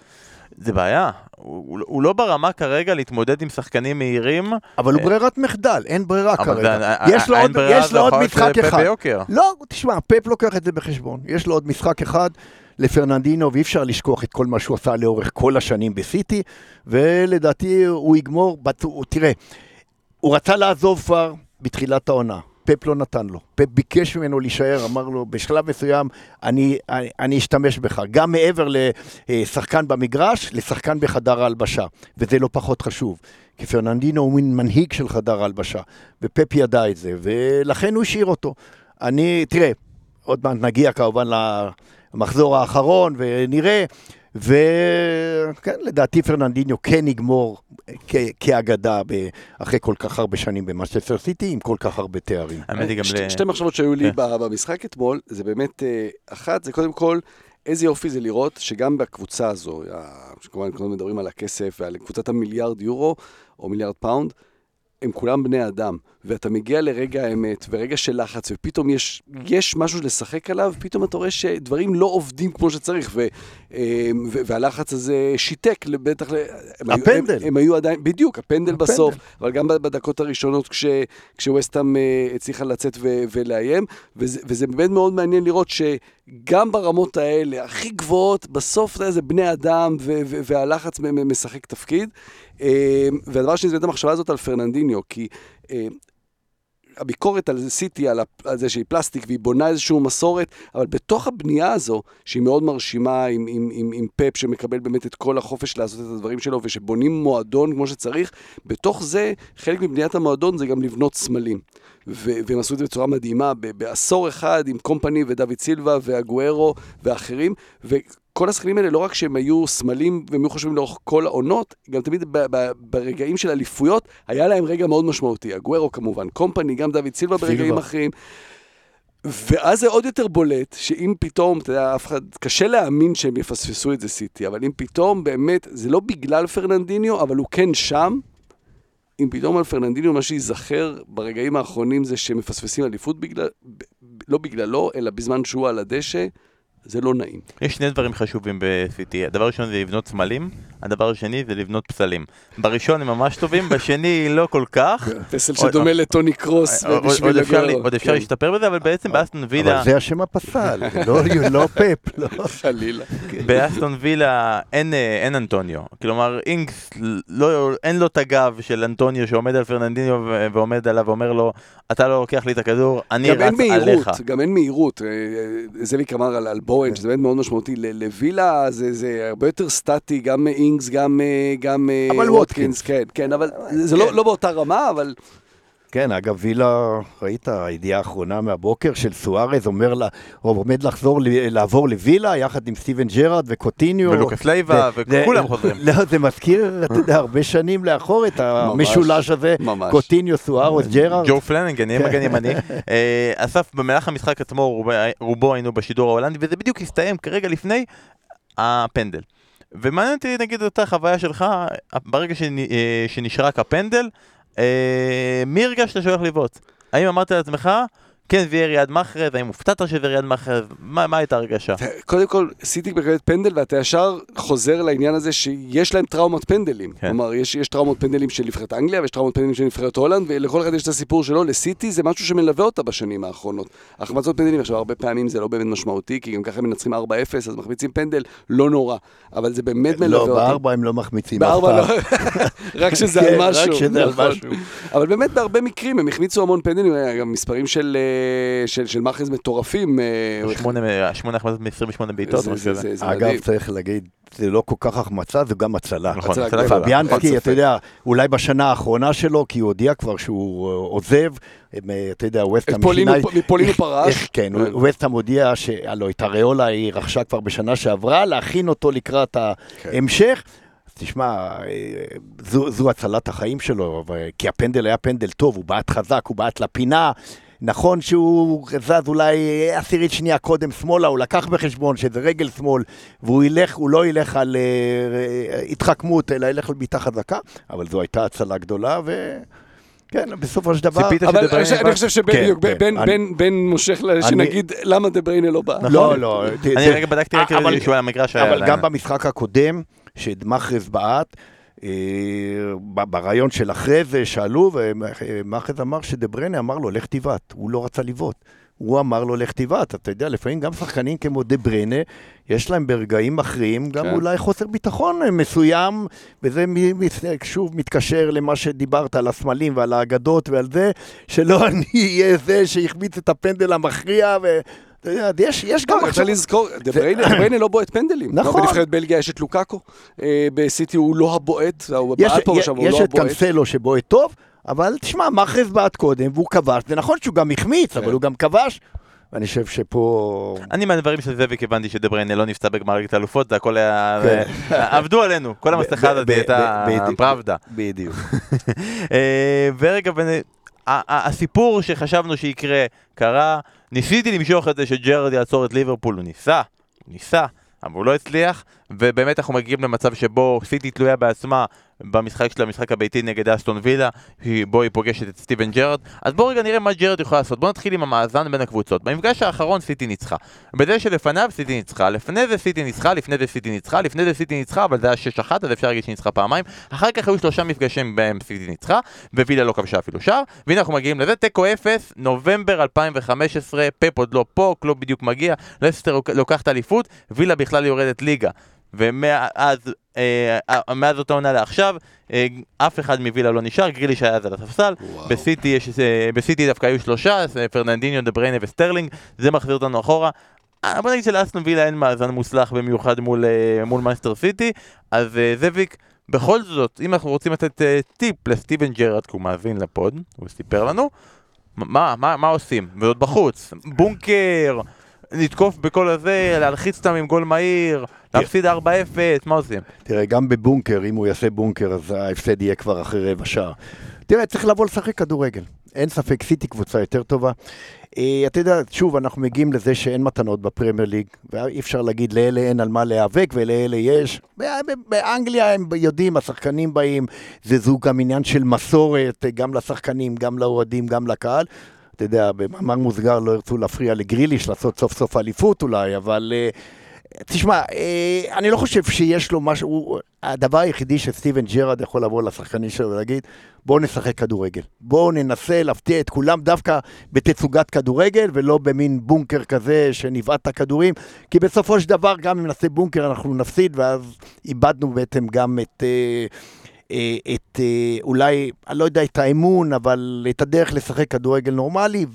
זה בעיה. הוא, הוא לא ברמה כרגע להתמודד עם שחקנים מהירים. אבל הוא אה, ברירת מחדל, אין ברירה כרגע. זה- יש לו עוד- ברירה, יש לו עוד משחק אחד. לא, תשמע, פפ לוקח את זה בחשבון. יש לו עוד משחק אחד לפרננדינו, ואי אפשר לשכוח את כל מה שהוא עשה לאורך כל השנים בסיטי, ולדעתי הוא יגמור, בת- תראה, הוא רצה לעזוב כבר בתחילת העונה. פפ לא נתן לו. פפ ביקש ממנו להישאר, אמר לו, בשלב מסוים אני, אני, אני אשתמש בך. גם מעבר לשחקן במגרש, לשחקן בחדר ההלבשה. וזה לא פחות חשוב. כי פרננדינו הוא מין מנהיג של חדר הלבשה, ופפ ידע את זה, ולכן הוא השאיר אותו. אני, תראה, עוד מעט נגיע כמובן למחזור האחרון ונראה, וכן, לדעתי פרננדיניו כן יגמור כ- כאגדה ב- אחרי כל כך הרבה שנים במנצ'סטר סיטי עם כל כך הרבה תארים. שתי, ל... שתי מחשבות שהיו לי כן. במשחק אתמול, זה באמת, אה, אחת, זה קודם כל, איזה יופי זה לראות שגם בקבוצה הזו, שכמובן מדברים על הכסף ועל קבוצת המיליארד יורו או מיליארד פאונד, הם כולם בני אדם, ואתה מגיע לרגע האמת ורגע של לחץ, ופתאום יש, יש משהו לשחק עליו, פתאום אתה רואה שדברים לא עובדים כמו שצריך, ו, אה, ו, והלחץ הזה שיתק, בטח, הם היו- הפנדל. הם, הם היו עדיין, בדיוק, הפנדל הפנדל. בסוף, אבל גם בדקות הראשונות כש, כשווסטהאם אה, הצליחה לצאת ו, ולאיים, וזה, וזה באמת מאוד מעניין לראות שגם ברמות האלה, הכי גבוהות, בסוף זה בני אדם, ו, ו, והלחץ משחק תפקיד. אה, והדבר השני זה באמת המחשבה הזאת על פרננדיניו, כי... אה, הביקורת על סיטי, על, זה שהיא פלסטיק והיא בונה איזושהי מסורת, אבל בתוך הבנייה הזו, שהיא מאוד מרשימה עם, עם, עם, עם פאפ שמקבל באמת את כל החופש לעשות את הדברים שלו, ושבונים מועדון כמו שצריך, בתוך זה, חלק מבניית המועדון זה גם לבנות סמלים. ו- והם עשו את זה בצורה מדהימה, ב- בעשור אחד עם קומפני ודוד סילבה ואגוארו ואחרים, וכל השחקנים האלה, לא רק שהם היו סמלים והם היו חשובים לאורך כל העונות, גם תמיד ב- ב- ברגעים של אליפויות, היה להם רגע מאוד משמעותי. אגוארו כמובן, קומפני, גם דוד סילבה ברגעים. אחרים. ואז זה עוד יותר בולט, שאם פתאום, אתה יודע, אף אחד, קשה להאמין שהם יפספסו את זה סיטי, אבל אם פתאום באמת, זה לא בגלל פרננדיניו, אבל הוא כן שם, אם פתאום על פרננדיניו מה שייזכר ברגעים האחרונים זה שהם מפספסים אליפות בגלל, לא בגללו, אלא בזמן שהוא על הדשא, זה לא נעים. יש שני דברים חשובים בסיטי. הדבר הראשון זה לבנות סמלים, הדבר השני זה לבנות פסלים. בראשון הם ממש טובים, בשני לא כל כך. פסל עוד- שדומה לטוני קרוס בשביל עוד אפשר- אגוארו. עוד אפשר כן, להשתפר בזה, אבל בעצם באסטון וילה... אבל זה השם הפסל, לא- לא פפ, לא. חלילה. באסטון וילה אין, אה, אנטוניו. כלומר, אינגס, לא, אין לו את הגב של אנטוניו שעומד על פרננדיניו ועומד עליו ואומר לו, אתה לא לוקח לי את הכדור, אני גם אין רץ מהירות, עליך. גם אין מהירות. אה, אה, זאביק אמר על, על בואן, שזה באמת מאוד משמעותי. לווילה זה, זה הרבה יותר סטטי, גם אינגס, גם, אה, גם אה, אבל ווטקינס, כן, כן, אבל זה לא, לא באותה רמה, אבל כן, אגב, וילה, ראית, הידיעה האחרונה מהבוקר של סוארז אומרת, הוא עומד לחזור, לעבור לווילה יחד עם סטיבן ג'רארד וקוטיניו. ולוקאס לייבה, וכולם חוזרים. לא, זה מזכיר, אתה יודע, הרבה שנים לאחור את המשולש הזה, ממש. קוטיניו, סוארז, ג'רארד. ג'ו פלנגן, יהיה כן. מגן ימני. אה, אסף, במהלך המשחק עצמו, רובו- היינו בשידור ההולנדי, וזה בדיוק הסתיים כרגע לפני הפנדל. ומעניין אותי, נגיד, אותה חוויה שלך, ברגע אה, שנשרק הפנדל, אה, מי הרגשת שהולך לבעוט? האם אמרת לעצמך, כן, יהיה ריאד מאחרז, האם הופתעת שזה ריאד מאחרז? מה מה הייתה הרגשה? קודם כל, סיטי מקבלת פנדל, ואתה ישר חוזר לעניין הזה שיש להם טראומת פנדלים. כן. כלומר, יש, יש טראומות פנדלים של נבחרת אנגליה, ויש טראומות פנדלים של נבחרת הולנד, ולכל אחד יש את הסיפור שלו. לסיטי זה משהו שמלווה אותה בשנים האחרונות. החמצות פנדלים, עכשיו, הרבה פעמים זה לא באמת משמעותי, כי גם ככה מנצחים 4-0, אז מחמיצים פנדל, לא נורא. אבל זה באמת מלווה לא, אותה. בארבע הם לא מחמיצים אף פעם. לא, רק שזה על כן, משהו. נכון. משהו. אבל באמת בהרבה מקרים הם החמיצו המון פנדלים, גם מספרים של, אה, של, של מאחז מטורפים. אה, שמונה החמצות מ-28 בעיטות, אגב, מדהים. צריך להגיד, זה לא כל כך החמצה, זה גם הצלה. נכון, הצלה פביאנסקי. אתה יודע, אולי בשנה האחרונה שלו, כי הוא הודיע כבר שהוא אה, עוזב, אה, אתה יודע, ווסטהאם מפולין הוא פרש. איך- כן. ווסטהאם הודיע שהלוא את אריולה היא רכשה כבר בשנה שעברה, להכין אותו לקראת כן. ההמשך. תשמע, אה, זו, זו הצלת החיים שלו, כי הפנדל היה פנדל טוב, הוא בעט חזק, הוא בעט לפינה. נכון שהוא זז אולי עשירית שנייה קודם שמאלה, הוא לקח בחשבון שזה רגל שמאל, והוא ילך, הוא לא ילך על אה, אה, התחכמות, אלא ילך על בעיטה חזקה, אבל זו הייתה הצלה גדולה, וכן, בסופו של דבר... ציפית אבל שדבריינה אני בא? חושב שבדיוק, כן, כן. בן מושך ל- שנגיד למה דה בריינה לא בא. לא, לא. זה- אני רגע בדקתי רק אבל- שהוא היה המגרש היה אבל. גם במשחק הקודם, שדמחרז בעט, אה, ברעיון של אחרי זה שאלו, ומאחז אמר שדבריינה אמר לו, לך תבעט, הוא לא רצה לבעוט. הוא אמר לו, לך תבעט. אתה יודע, לפעמים גם שחקנים כמו דבריינה, יש להם ברגעים מכריעים גם כן. אולי חוסר ביטחון מסוים, וזה שוב מתקשר למה שדיברת על הסמלים ועל האגדות ועל זה, שלא אני אהיה זה שהחמיץ את הפנדל המכריע, ו... אתה יודע, יש, יש גם גם רוצה עכשיו... לזכור, דה בריינה לא בועט פנדלים. נכון. לא, בנבחרת בלגיה יש את לוקאקו, אה, בסיטי הוא לא הבועט, הוא יש, בעט פה יש, ושם, הוא יש לא את הבועט. קנסלו שבועט טוב, אבל תשמע, מאחז בעט קודם, והוא כבש, זה נכון שהוא גם החמיץ, כן. אבל הוא גם כבש, ואני חושב שפה... אני מהדברים של זאביק הבנתי שדבריינה לא נפצע בגמר ליגת האלופות, זה הכל היה... כן. עבדו עלינו, כל המסכה הזאת הייתה. פראבדה. בדיוק. אה, ורגע, הסיפור שחשבנו שיקרה קרה, ניסיתי למשוך את זה שג'רד יעצור את ליברפול, הוא ניסה, הוא ניסה, אבל הוא לא הצליח, ובאמת אנחנו מגיעים למצב שבו סיטי תלויה בעצמה במשחק של המשחק הביתי נגד אסטון וילה, בו היא פוגשת את סטיבן ג'רד, אז בואו רגע נראה מה ג'רד יכול לעשות, בואו נתחיל עם המאזן בין הקבוצות. במפגש האחרון סיטי ניצחה, בזה שלפניו סיטי ניצחה, לפני זה סיטי ניצחה, לפני זה סיטי ניצחה, לפני זה סיטי ניצחה, אבל זה היה 6-1, אז אפשר להגיד שניצחה פעמיים, אחר כך היו שלושה מפגשים בהם סיטי ניצחה, ווילה לא כבשה אפילו שער, והנה אנחנו מגיעים לזה, תיקו 0, נובמבר 2015, פפ עוד לא פה, קלוב בדיוק מגיע, לסטר לוקחת אליפות, וילה בכלל יורדת ליגה. ומאז אה, אה, מאז אותה עונה לעכשיו, אה, אף אחד מווילה לא נשאר, גריליש היה אז על הספסל. בסיטי, יש, אה, בסיטי דווקא היו שלושה, אה, פרננדיניו, דה בריינה וסטרלינג, זה מחזיר אותנו אחורה. אה, בוא נגיד שלאסטון וילה אין מאזן מוצלח במיוחד מול, אה, מול מנצ'סטר סיטי, אז אה, זאביק, בכל זאת, אם אנחנו רוצים לתת אה, טיפ לסטיבן ג'רארד, כי הוא מאזין לפוד, הוא סיפר לנו, מה, מה, מה עושים? ועוד בחוץ, בונקר, לתקוף בכל הזה, להלחיץ אותם עם גול מהיר, להפסיד 4-0, מה עושים? תראה, גם בבונקר, אם הוא יעשה בונקר, אז ההפסד יהיה כבר אחרי רבע שעה. תראה, צריך לבוא לשחק כדורגל. אין ספק, סיטי קבוצה יותר טובה. אה, אתה יודע, שוב, אנחנו מגיעים לזה שאין מתנות בפרמייר ליג, ואי אפשר להגיד לאלה אין על מה להיאבק ולאלה יש. ב- ב- באנגליה הם יודעים, השחקנים באים, זה זוג גם עניין של מסורת, אה, גם לשחקנים, גם לאוהדים, גם לקהל. אתה יודע, במאמר מוסגר לא ירצו להפריע לגריליש לעשות סוף סוף אליפות אולי, אבל... אה, תשמע, אה, אני לא חושב שיש לו משהו, הדבר היחידי שסטיבן ג'רארד יכול לבוא לשחקנים שלו ולהגיד, בואו נשחק כדורגל. בואו ננסה להפתיע את כולם דווקא בתצוגת כדורגל, ולא במין בונקר כזה שנבעט את הכדורים, כי בסופו של דבר, גם אם נעשה בונקר אנחנו נפסיד, ואז איבדנו בעצם גם את... אה, את אה, אולי, אני לא יודע, את האמון, אבל את הדרך לשחק כדורגל נורמלי,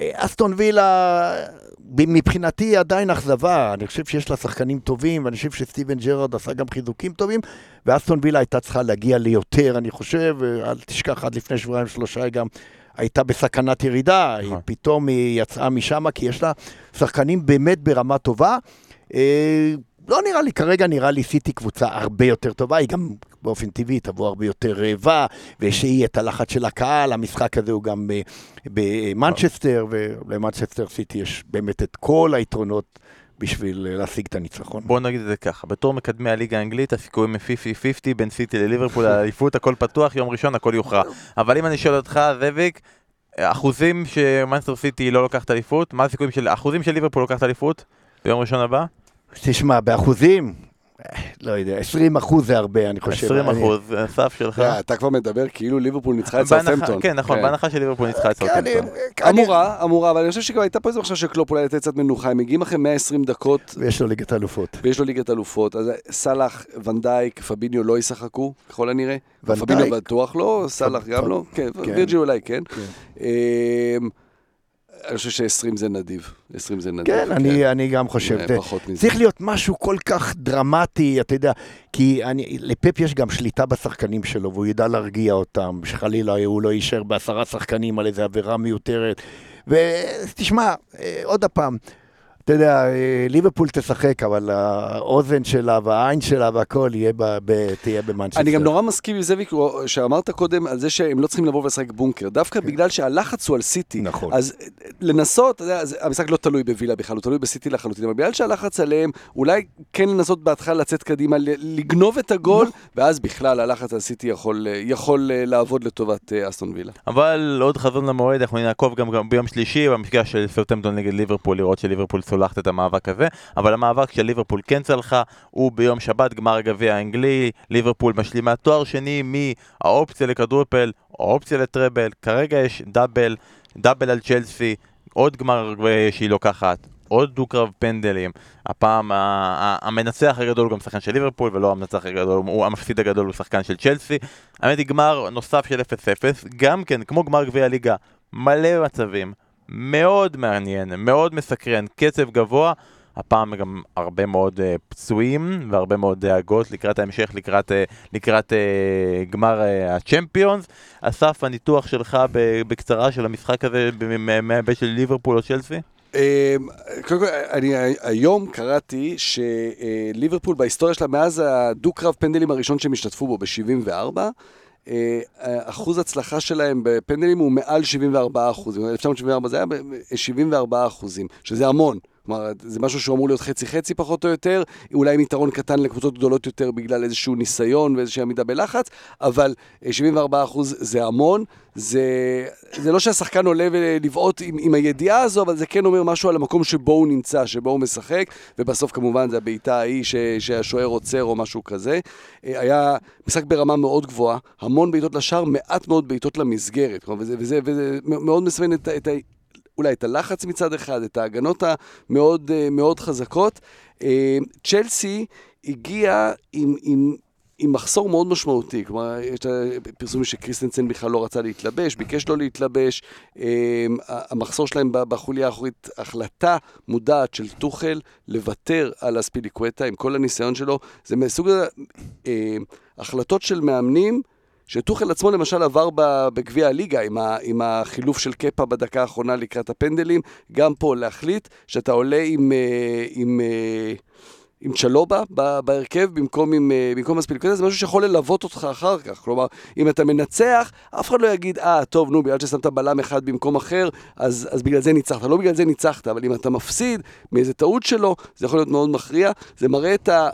ואסטון וילה, ב- מבחינתי עדיין אכזבה, אני חושב שיש לה שחקנים טובים, ואני חושב שסטיבן ג'רארד עשה גם חיזוקים טובים, ואסטון וילה הייתה צריכה להגיע ליותר, אני חושב, אה, אל תשכח, עד לפני שבועיים שלושה היא גם הייתה בסכנת ירידה, היא נכון. פתאום היא יצאה משם, כי יש לה שחקנים באמת ברמה טובה. לא נראה לי, כרגע נראה לי סיטי קבוצה הרבה יותר טובה, היא גם באופן טבעי תבוא הרבה יותר רעבה, ושיהיה את הלחץ של הקהל, המשחק הזה הוא גם אה, במנצ'סטר, ולמנצ'סטר סיטי יש באמת את כל היתרונות בשביל אה, להשיג את הניצחון. בואו נגיד את זה ככה, בתור מקדמי הליגה האנגלית הסיכויים הם 50-50 בין סיטי לליברפול, האליפות הכל פתוח, יום ראשון הכל יוכרע. אבל אם אני שואל אותך, זאביק, אחוזים שמאנסטר סיטי לא לוקחת אליפות, מה הסיכויים של, אחוזים של ליברפול לוקחת אליפות ביום ראשון הבא? תשמע, באחוזים, לא יודע, 20 אחוז זה הרבה, אני חושב. 20 אני- אחוז, סף שלך. אה, אתה כבר מדבר כאילו ליברפול ניצחה את סאוטהמפטון. כן, נכון, בהנחה שליברפול ניצחה את כן. אני- אני- אמורה, אמורה, אבל אני חושב שגם הייתה פה איזו מחשבה של קלופ אולי לתת קצת מנוחה, הם מגיעים אחרי 120 דקות ויש לו ליגת אלופות. ויש לו ליגת אלופות, אז סאלח, ונדייק, פביניו לא ישחקו, ככל הנראה. ונדייק? פביניו בטוח לא, סאלח גם לא, כן, כן. וירג'י אולי כן. כן. אני חושב ש-20 זה נדיב, 20 זה נדיב. כן, אני, אני גם חושב. זה- פחות מזה. צריך להיות משהו כל כך דרמטי, אתה יודע, כי אני, לפפ יש גם שליטה בשחקנים שלו, והוא ידע להרגיע אותם, שחלילה הוא לא יישאר בעשרה שחקנים על איזה עבירה מיותרת. ותשמע, אה, עוד פעם, אתה יודע, אה, ליברפול תשחק, אבל האוזן שלה והעין שלה והכל יהיה ב, ב, תהיה במנצ'סטר. אני גם נורא מסכים עם זאביק, שאמרת קודם על זה שהם לא צריכים לבוא ולשחק בונקר, דווקא בגלל שהלחץ הוא על סיטי. כן. נכון. אז אה, לנסות, אתה יודע, זה- המשחק לא תלוי בווילה בכלל, הוא תלוי בסיטי לחלוטין, אבל בגלל שהלחץ עליהם, אולי כן לנסות בהתחלה לצאת קדימה, לגנוב את הגול, ואז בכלל הלחץ על סיטי יכול, אה, יכול לעבוד לטובת אסטון וילה. אבל עוד חזון למועד, אנחנו נעקוב גם, גם ביום שלישי במפגש של סרטמפטון נגד ליברפול, לראות שליברפול סולחת את המאבק הזה, אבל המאבק של ליברפול כן צלחה, הוא ביום שבת, גמר הגביע האנגלי, ליברפול משלימה תואר שני מהאופציה לכדורפל, האופציה לטראבל, כרגע יש דאבל, דאבל על צ'לסי, עוד גמר שהיא לוקחת. עוד דו-קרב פנדלים, הפעם המנצח הגדול הוא גם שחקן של ליברפול ולא המנצח הגדול, הוא המפסיד הגדול הוא שחקן של צ'לסי. האמת היא גמר נוסף של 0-0, גם כן כמו גמר גביע הליגה, מלא מצבים, מאוד מעניין, מאוד מסקרן, קצב גבוה. הפעם גם הרבה מאוד uh, פצועים והרבה מאוד דאגות לקראת ההמשך, לקראת, uh, לקראת uh, גמר uh, הצ'מפיונס. אסף, הניתוח שלך בקצרה של המשחק הזה מההיבט של ליברפול או צ'לסי? קודם כל, אני היום קראתי שליברפול בהיסטוריה שלה, מאז הדו-קרב פנדלים הראשון שהם השתתפו בו ב-74, אחוז הצלחה שלהם בפנדלים הוא מעל 74 אחוז. ב-1974 זה היה 74 אחוזים, שזה המון. כלומר, זה משהו שהוא אמור להיות חצי-חצי פחות או יותר, אולי עם יתרון קטן לקבוצות גדולות יותר בגלל איזשהו ניסיון ואיזושהי עמידה בלחץ, אבל 74% זה המון. זה, זה לא שהשחקן עולה לבעוט עם, עם הידיעה הזו, אבל זה כן אומר משהו על המקום שבו הוא נמצא, שבו הוא משחק, ובסוף כמובן זה הבעיטה ההיא שהשוער עוצר או משהו כזה. אה, היה משחק ברמה מאוד גבוהה, המון בעיטות לשער, מעט מאוד בעיטות למסגרת. וזה, וזה, וזה מאוד מסמן את, את, אולי את הלחץ מצד אחד, את ההגנות המאוד אה, מאוד חזקות. אה, צ'לסי הגיע עם, עם, עם מחסור מאוד משמעותי, כלומר, יש פרסומים שקריסטנסן בכלל לא רצה להתלבש, ביקש לא להתלבש, אה, המחסור שלהם בחוליה האחורית, החלטה מודעת של טוחל לוותר על אספיליקווטה עם כל הניסיון שלו, זה מסוג החלטות של מאמנים שטוחל עצמו למשל עבר בגביע הליגה עם, ה, עם החילוף של קפה בדקה האחרונה לקראת הפנדלים, גם פה להחליט שאתה עולה עם, אה, עם, עם אה, עם צ'לובה בהרכב במקום עם אה, במקום אספיליקווטה, זה משהו שיכול ללוות אותך אחר כך. כלומר, אם אתה מנצח, אף אחד לא יגיד, אה, טוב, נו, בגלל ששמת בלם אחד במקום אחר, אז, אז בגלל זה ניצחת. לא בגלל זה ניצחת, אבל אם אתה מפסיד מאיזה טעות שלו, זה יכול להיות מאוד מכריע. זה מראה את, ה,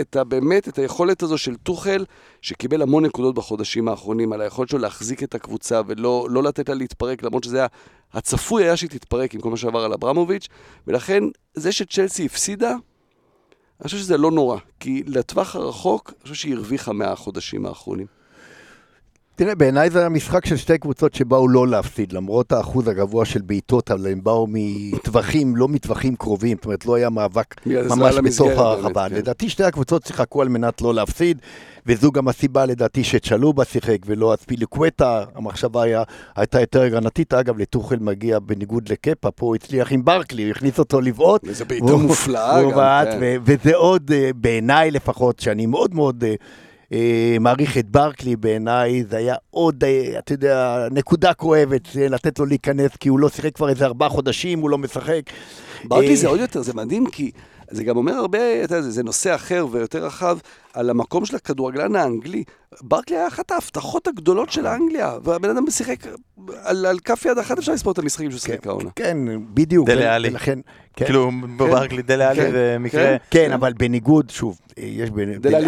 את ה, באמת, את היכולת הזו של טוחל, שקיבל המון נקודות בחודשים האחרונים, על היכולת שלו להחזיק את הקבוצה ולא לא לתת לה להתפרק, למרות שזה היה... הצפוי היה שהיא תתפרק עם כל מה שעבר על אברמוביץ', ולכן זה שצ'לסי הפסידה, אני חושב שזה לא נורא, כי לטווח הרחוק, אני חושב שהיא הרוויחה מהחודשים האחרונים. תראה, בעיניי זה היה משחק של שתי קבוצות שבאו לא להפסיד, למרות האחוז הגבוה של בעיטות, אבל הם באו מטווחים, לא מטווחים קרובים, זאת אומרת, לא היה מאבק ממש בתוך הרחבה. כן. לדעתי שתי הקבוצות שיחקו על מנת לא להפסיד, וזו גם הסיבה לדעתי שצ'לובה שיחק ולא אספיליקווטה, המחשבה היה, הייתה יותר הגנתית. אגב, לטוחל מגיע בניגוד לקפה, פה הוא הצליח עם ברקלי, הוא הכניס אותו לבעוט. וזה בעיטה מופלאה גם, כן. וזה עוד, אה, בעיניי לפחות, שאני מאוד מאוד... אה, אה, מעריך את ברקלי בעיניי, זה היה עוד, אה, אתה יודע, נקודה כואבת, לתת לו להיכנס, כי הוא לא שיחק כבר איזה ארבעה חודשים, הוא לא משחק. ברקלי זה עוד יותר, זה מדהים, כי זה גם אומר הרבה, אתה יודע, זה נושא אחר ויותר רחב, על המקום של הכדורגלן האנגלי. ברקלי היה אחת ההבטחות הגדולות של האנגליה, והבן אדם שיחק על, על כף יד אחת אפשר לספור את המשחקים שהוא שיחק כן, העונה. כן, בדיוק. דלה עלי. ולכן, כן. כאילו, ברקלי דלה עלי זה מקרה... כן, אבל בניגוד, שוב, יש.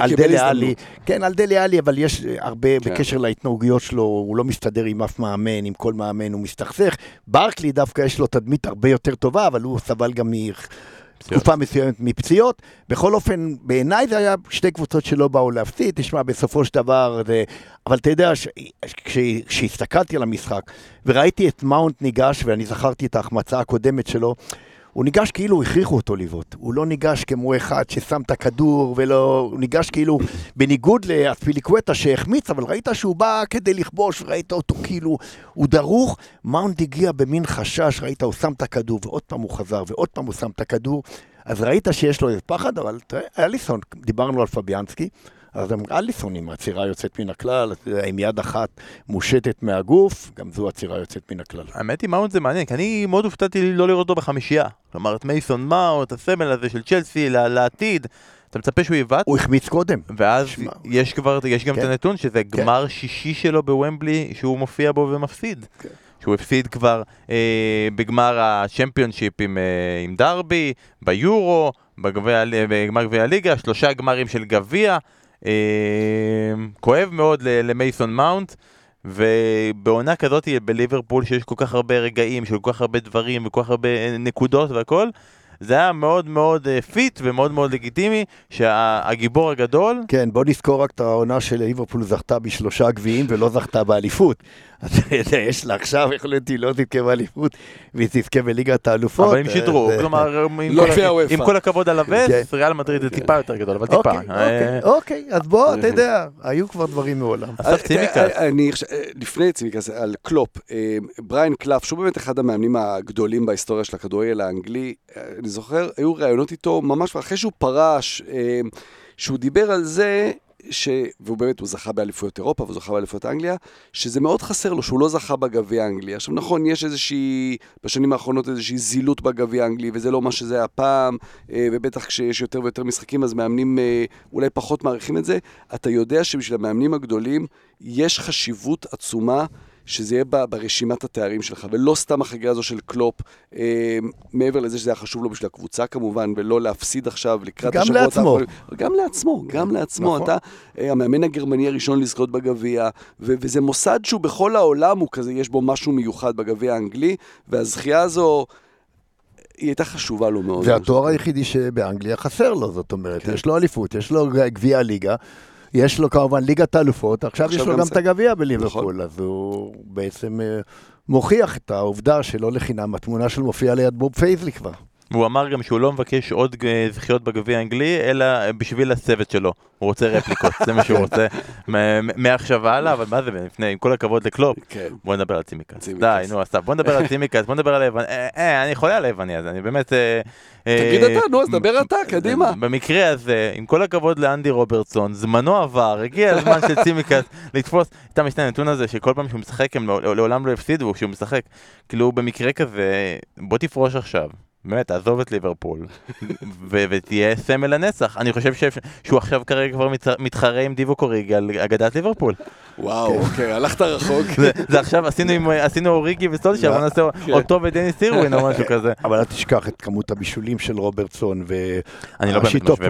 על דלה עלי, כן, על דלה עלי, אבל יש הרבה בקשר להתנהגויות שלו, הוא לא מסתדר עם אף מאמן, עם כל מאמן הוא מסתכסך. ברקלי דווקא יש לו תדמית הרבה יותר טובה, אבל הוא סבל גם מ... תקופה מסוימת מפציעות. בכל אופן, בעיניי זה היה שתי קבוצות שלא באו להפסיד. תשמע, בסופו של דבר, זה... אבל אתה יודע, כשהסתכלתי על המשחק וראיתי את מאונט ניגש, ואני זכרתי את ההחמצה הקודמת שלו, הוא ניגש כאילו הכריחו אותו לבעוט. הוא לא ניגש כמו אחד ששם את הכדור ולא... הוא ניגש כאילו בניגוד לאספיליקווטה שהחמיץ, אבל ראית שהוא בא כדי לכבוש, וראית אותו כאילו... הוא דרוך. מאונט הגיע במין חשש, ראית, הוא שם את הכדור, ועוד פעם הוא חזר, ועוד פעם הוא שם את הכדור. אז ראית שיש לו איזה פחד, אבל תראה, אליסון, דיברנו על פביאנסקי. אז גם אליסון עם עצירה יוצאת מן הכלל, עם יד אחת מושטת מהגוף, גם זו עצירה יוצאת מן הכלל. האמת היא, מאונט זה מעניין, כי אני מאוד הופתעתי לא לראות אותו בחמישייה. כלומר, את מייסון מאונט, הסמל הזה של צ'לסי לעתיד. אתה מצפה שהוא יבעט? הוא החמיץ קודם. ואז שמה. יש כבר, יש גם כן. את הנתון שזה כן. גמר שישי שלו בוומבלי שהוא מופיע בו ומפסיד. כן. שהוא הפסיד כבר אה, בגמר הצ'מפיונשיפ עם, אה, עם דרבי, ביורו, בגמר גביע הליגה, שלושה גמרים של גביע. אמ, כואב מאוד למייסון מאונט, ובעונה כזאת בליברפול שיש כל כך הרבה רגעים, של כל כך הרבה דברים וכל כך הרבה נקודות והכל, זה היה מאוד מאוד אה, fit ומאוד מאוד לגיטימי, שהגיבור הגדול, כן, בוא נזכור רק את העונה של ליברפול זכתה בשלושה גביעים ולא זכתה באליפות. אתה יודע, יש לה עכשיו, יכול להיות היא לא תזכה באליפות, והיא תזכה בליגת האלופות. אבל עם שדרוג, אה, כלומר, עם לא כל- הוופא. עם כל הכבוד על כן. הווסט, ריאל מדריד זה טיפה יותר גדול, אבל טיפה. אוקיי, אה, אוקיי, אוקיי, אז בוא, אתה יודע, היו כבר דברים מעולם. אסף צימיקאס. אה, אה, לפני צימקס, על קלופ, אה, בריין קלף, שהוא באמת אחד המאמנים הגדולים בהיסטוריה של הכדורגל האנגלי, אה, אני זוכר, היו ראיונות איתו ממש אחרי שהוא פרש, אה, שהוא דיבר על זה, ש... והוא באמת, הוא זכה באליפויות אירופה, והוא זכה באליפויות אנגליה, שזה מאוד חסר לו, שהוא לא זכה בגביע האנגלי. עכשיו נכון, יש איזושהי, בשנים האחרונות איזושהי זילות בגביע האנגלי, וזה לא מה שזה היה פעם, אה, ובטח כשיש יותר ויותר משחקים, אז מאמנים אה, אולי פחות מעריכים את זה. אתה יודע שבשביל המאמנים הגדולים, יש חשיבות עצומה שזה יהיה ברשימת התארים שלך, ולא סתם החגיגה הזו של קלופ, אה, מעבר לזה שזה היה חשוב לו בשביל הקבוצה כמובן, ולא להפסיד עכשיו לקראת גם השבועות לעצמו. האחרונים. גם לעצמו, גם לעצמו. נכון. אתה אה, המאמן הגרמני הראשון לזכות בגביע, ו- וזה מוסד שהוא בכל העולם הוא כזה, יש בו משהו מיוחד בגביע האנגלי, והזכייה הזו... היא הייתה חשובה לו מאוד. זה התואר היחידי שבאנגליה חסר לו, זאת אומרת, כן. יש לו אליפות, יש לו גביע הליגה, יש לו כמובן ליגת האלופות, עכשיו יש עכשיו לו גם. את הגביע בליברפול, אז הוא בעצם אה, מוכיח את העובדה שלא לחינם התמונה שלו מופיעה ליד בוב פייזלי כבר. הוא אמר גם שהוא לא מבקש עוד אה, זכיות בגביע האנגלי, אלא בשביל הצוות שלו. הוא רוצה רפליקות, זה מה שהוא רוצה מ- מ- מעכשיו והלאה, אבל מה זה, לפני, עם כל הכבוד לקלופ, כן. בוא נדבר על צימקס. די, נו, אסף, בוא נדבר על צימקס, בוא נדבר על היווני, אה, אה, אני חולה על היווני הזה, אני באמת... תגיד אתה, נו, אז דבר אתה, קדימה. במקרה הזה, עם כל הכבוד לאנדי רוברטסון, זמנו עבר, הגיע הזמן של צימקס לתפוס את המשנה הנתון הזה, שכל פעם שהוא משחק הם לא- לעולם לא הפסידו כשהוא משחק. כאילו, במקרה כזה, בוא תפרוש עכשיו. באמת, תעזוב את ליברפול, ו- ותהיה סמל לנצח. אני חושב שהוא עכשיו כרגע כבר מת- מתחרה עם דיוו קוריגי על אגדת ליברפול. וואו, אוקיי, הלכת רחוק. זה- עכשיו עשינו עם- עשינו אוריגי וסטולשר, בוא נעשה כן. אותו ודניס סירווין או משהו כזה. אבל אל תשכח את כמות הבישולים של רוברטסון, אני לא והשיתוף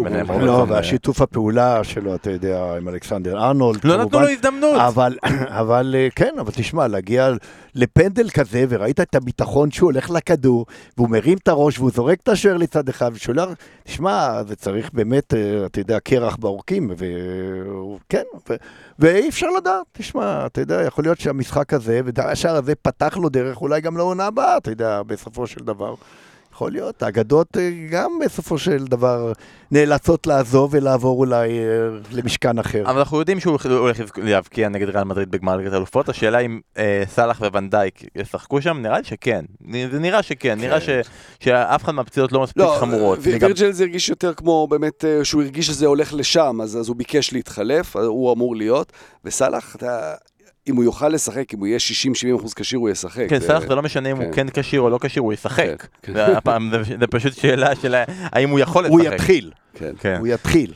לא, והשיתוף הפעולה שלו, אתה יודע, עם אלכסנדר ארנולד. לא נתנו. לו הזדמנות. אבל, אבל אה, כן, אבל תשמע, להגיע לפנדל כזה, וראית את הביטחון שהוא הולך לכדור, והוא מרים את הראש, והוא זורק את השוער לצד אחד, ושולח, תשמע, זה צריך באמת, אה, אתה יודע, קרח בעורקים, וכן. ואי אפשר לדעת, תשמע, אתה יודע, יכול להיות שהמשחק הזה, והשער הזה פתח לו דרך אולי גם לעונה הבאה, אתה יודע, בסופו של דבר. יכול להיות, האגדות אה, גם בסופו של דבר נאלצות לעזוב ולעבור אולי אה, למשכן אחר. אבל אנחנו יודעים שהוא הולך להבקיע נגד ריאל מדריד בגמר ליגת האלופות, השאלה אם אה, סאלח וונדייק ישחקו שם, נראה לי שכן, זה נראה שכן, נראה ש- שאף אחד מהפציעות לא מספיק לא, חמורות. ו- וירג'ל זה הרגיש יותר כמו באמת, אה, שהוא הרגיש שזה הולך לשם, אז, אז הוא ביקש להתחלף, הוא אמור להיות, וסאלח, אתה, אם הוא יוכל לשחק, אם הוא יהיה 60-70 אחוז כשיר, הוא ישחק. כן, סאלח זה לא משנה אם הוא כן. כן כשיר או לא כשיר, הוא ישחק. כן, כן. זה פשוט שאלה של האם הוא יכול לשחק. הוא יתחיל, כן, כן. הוא יתחיל.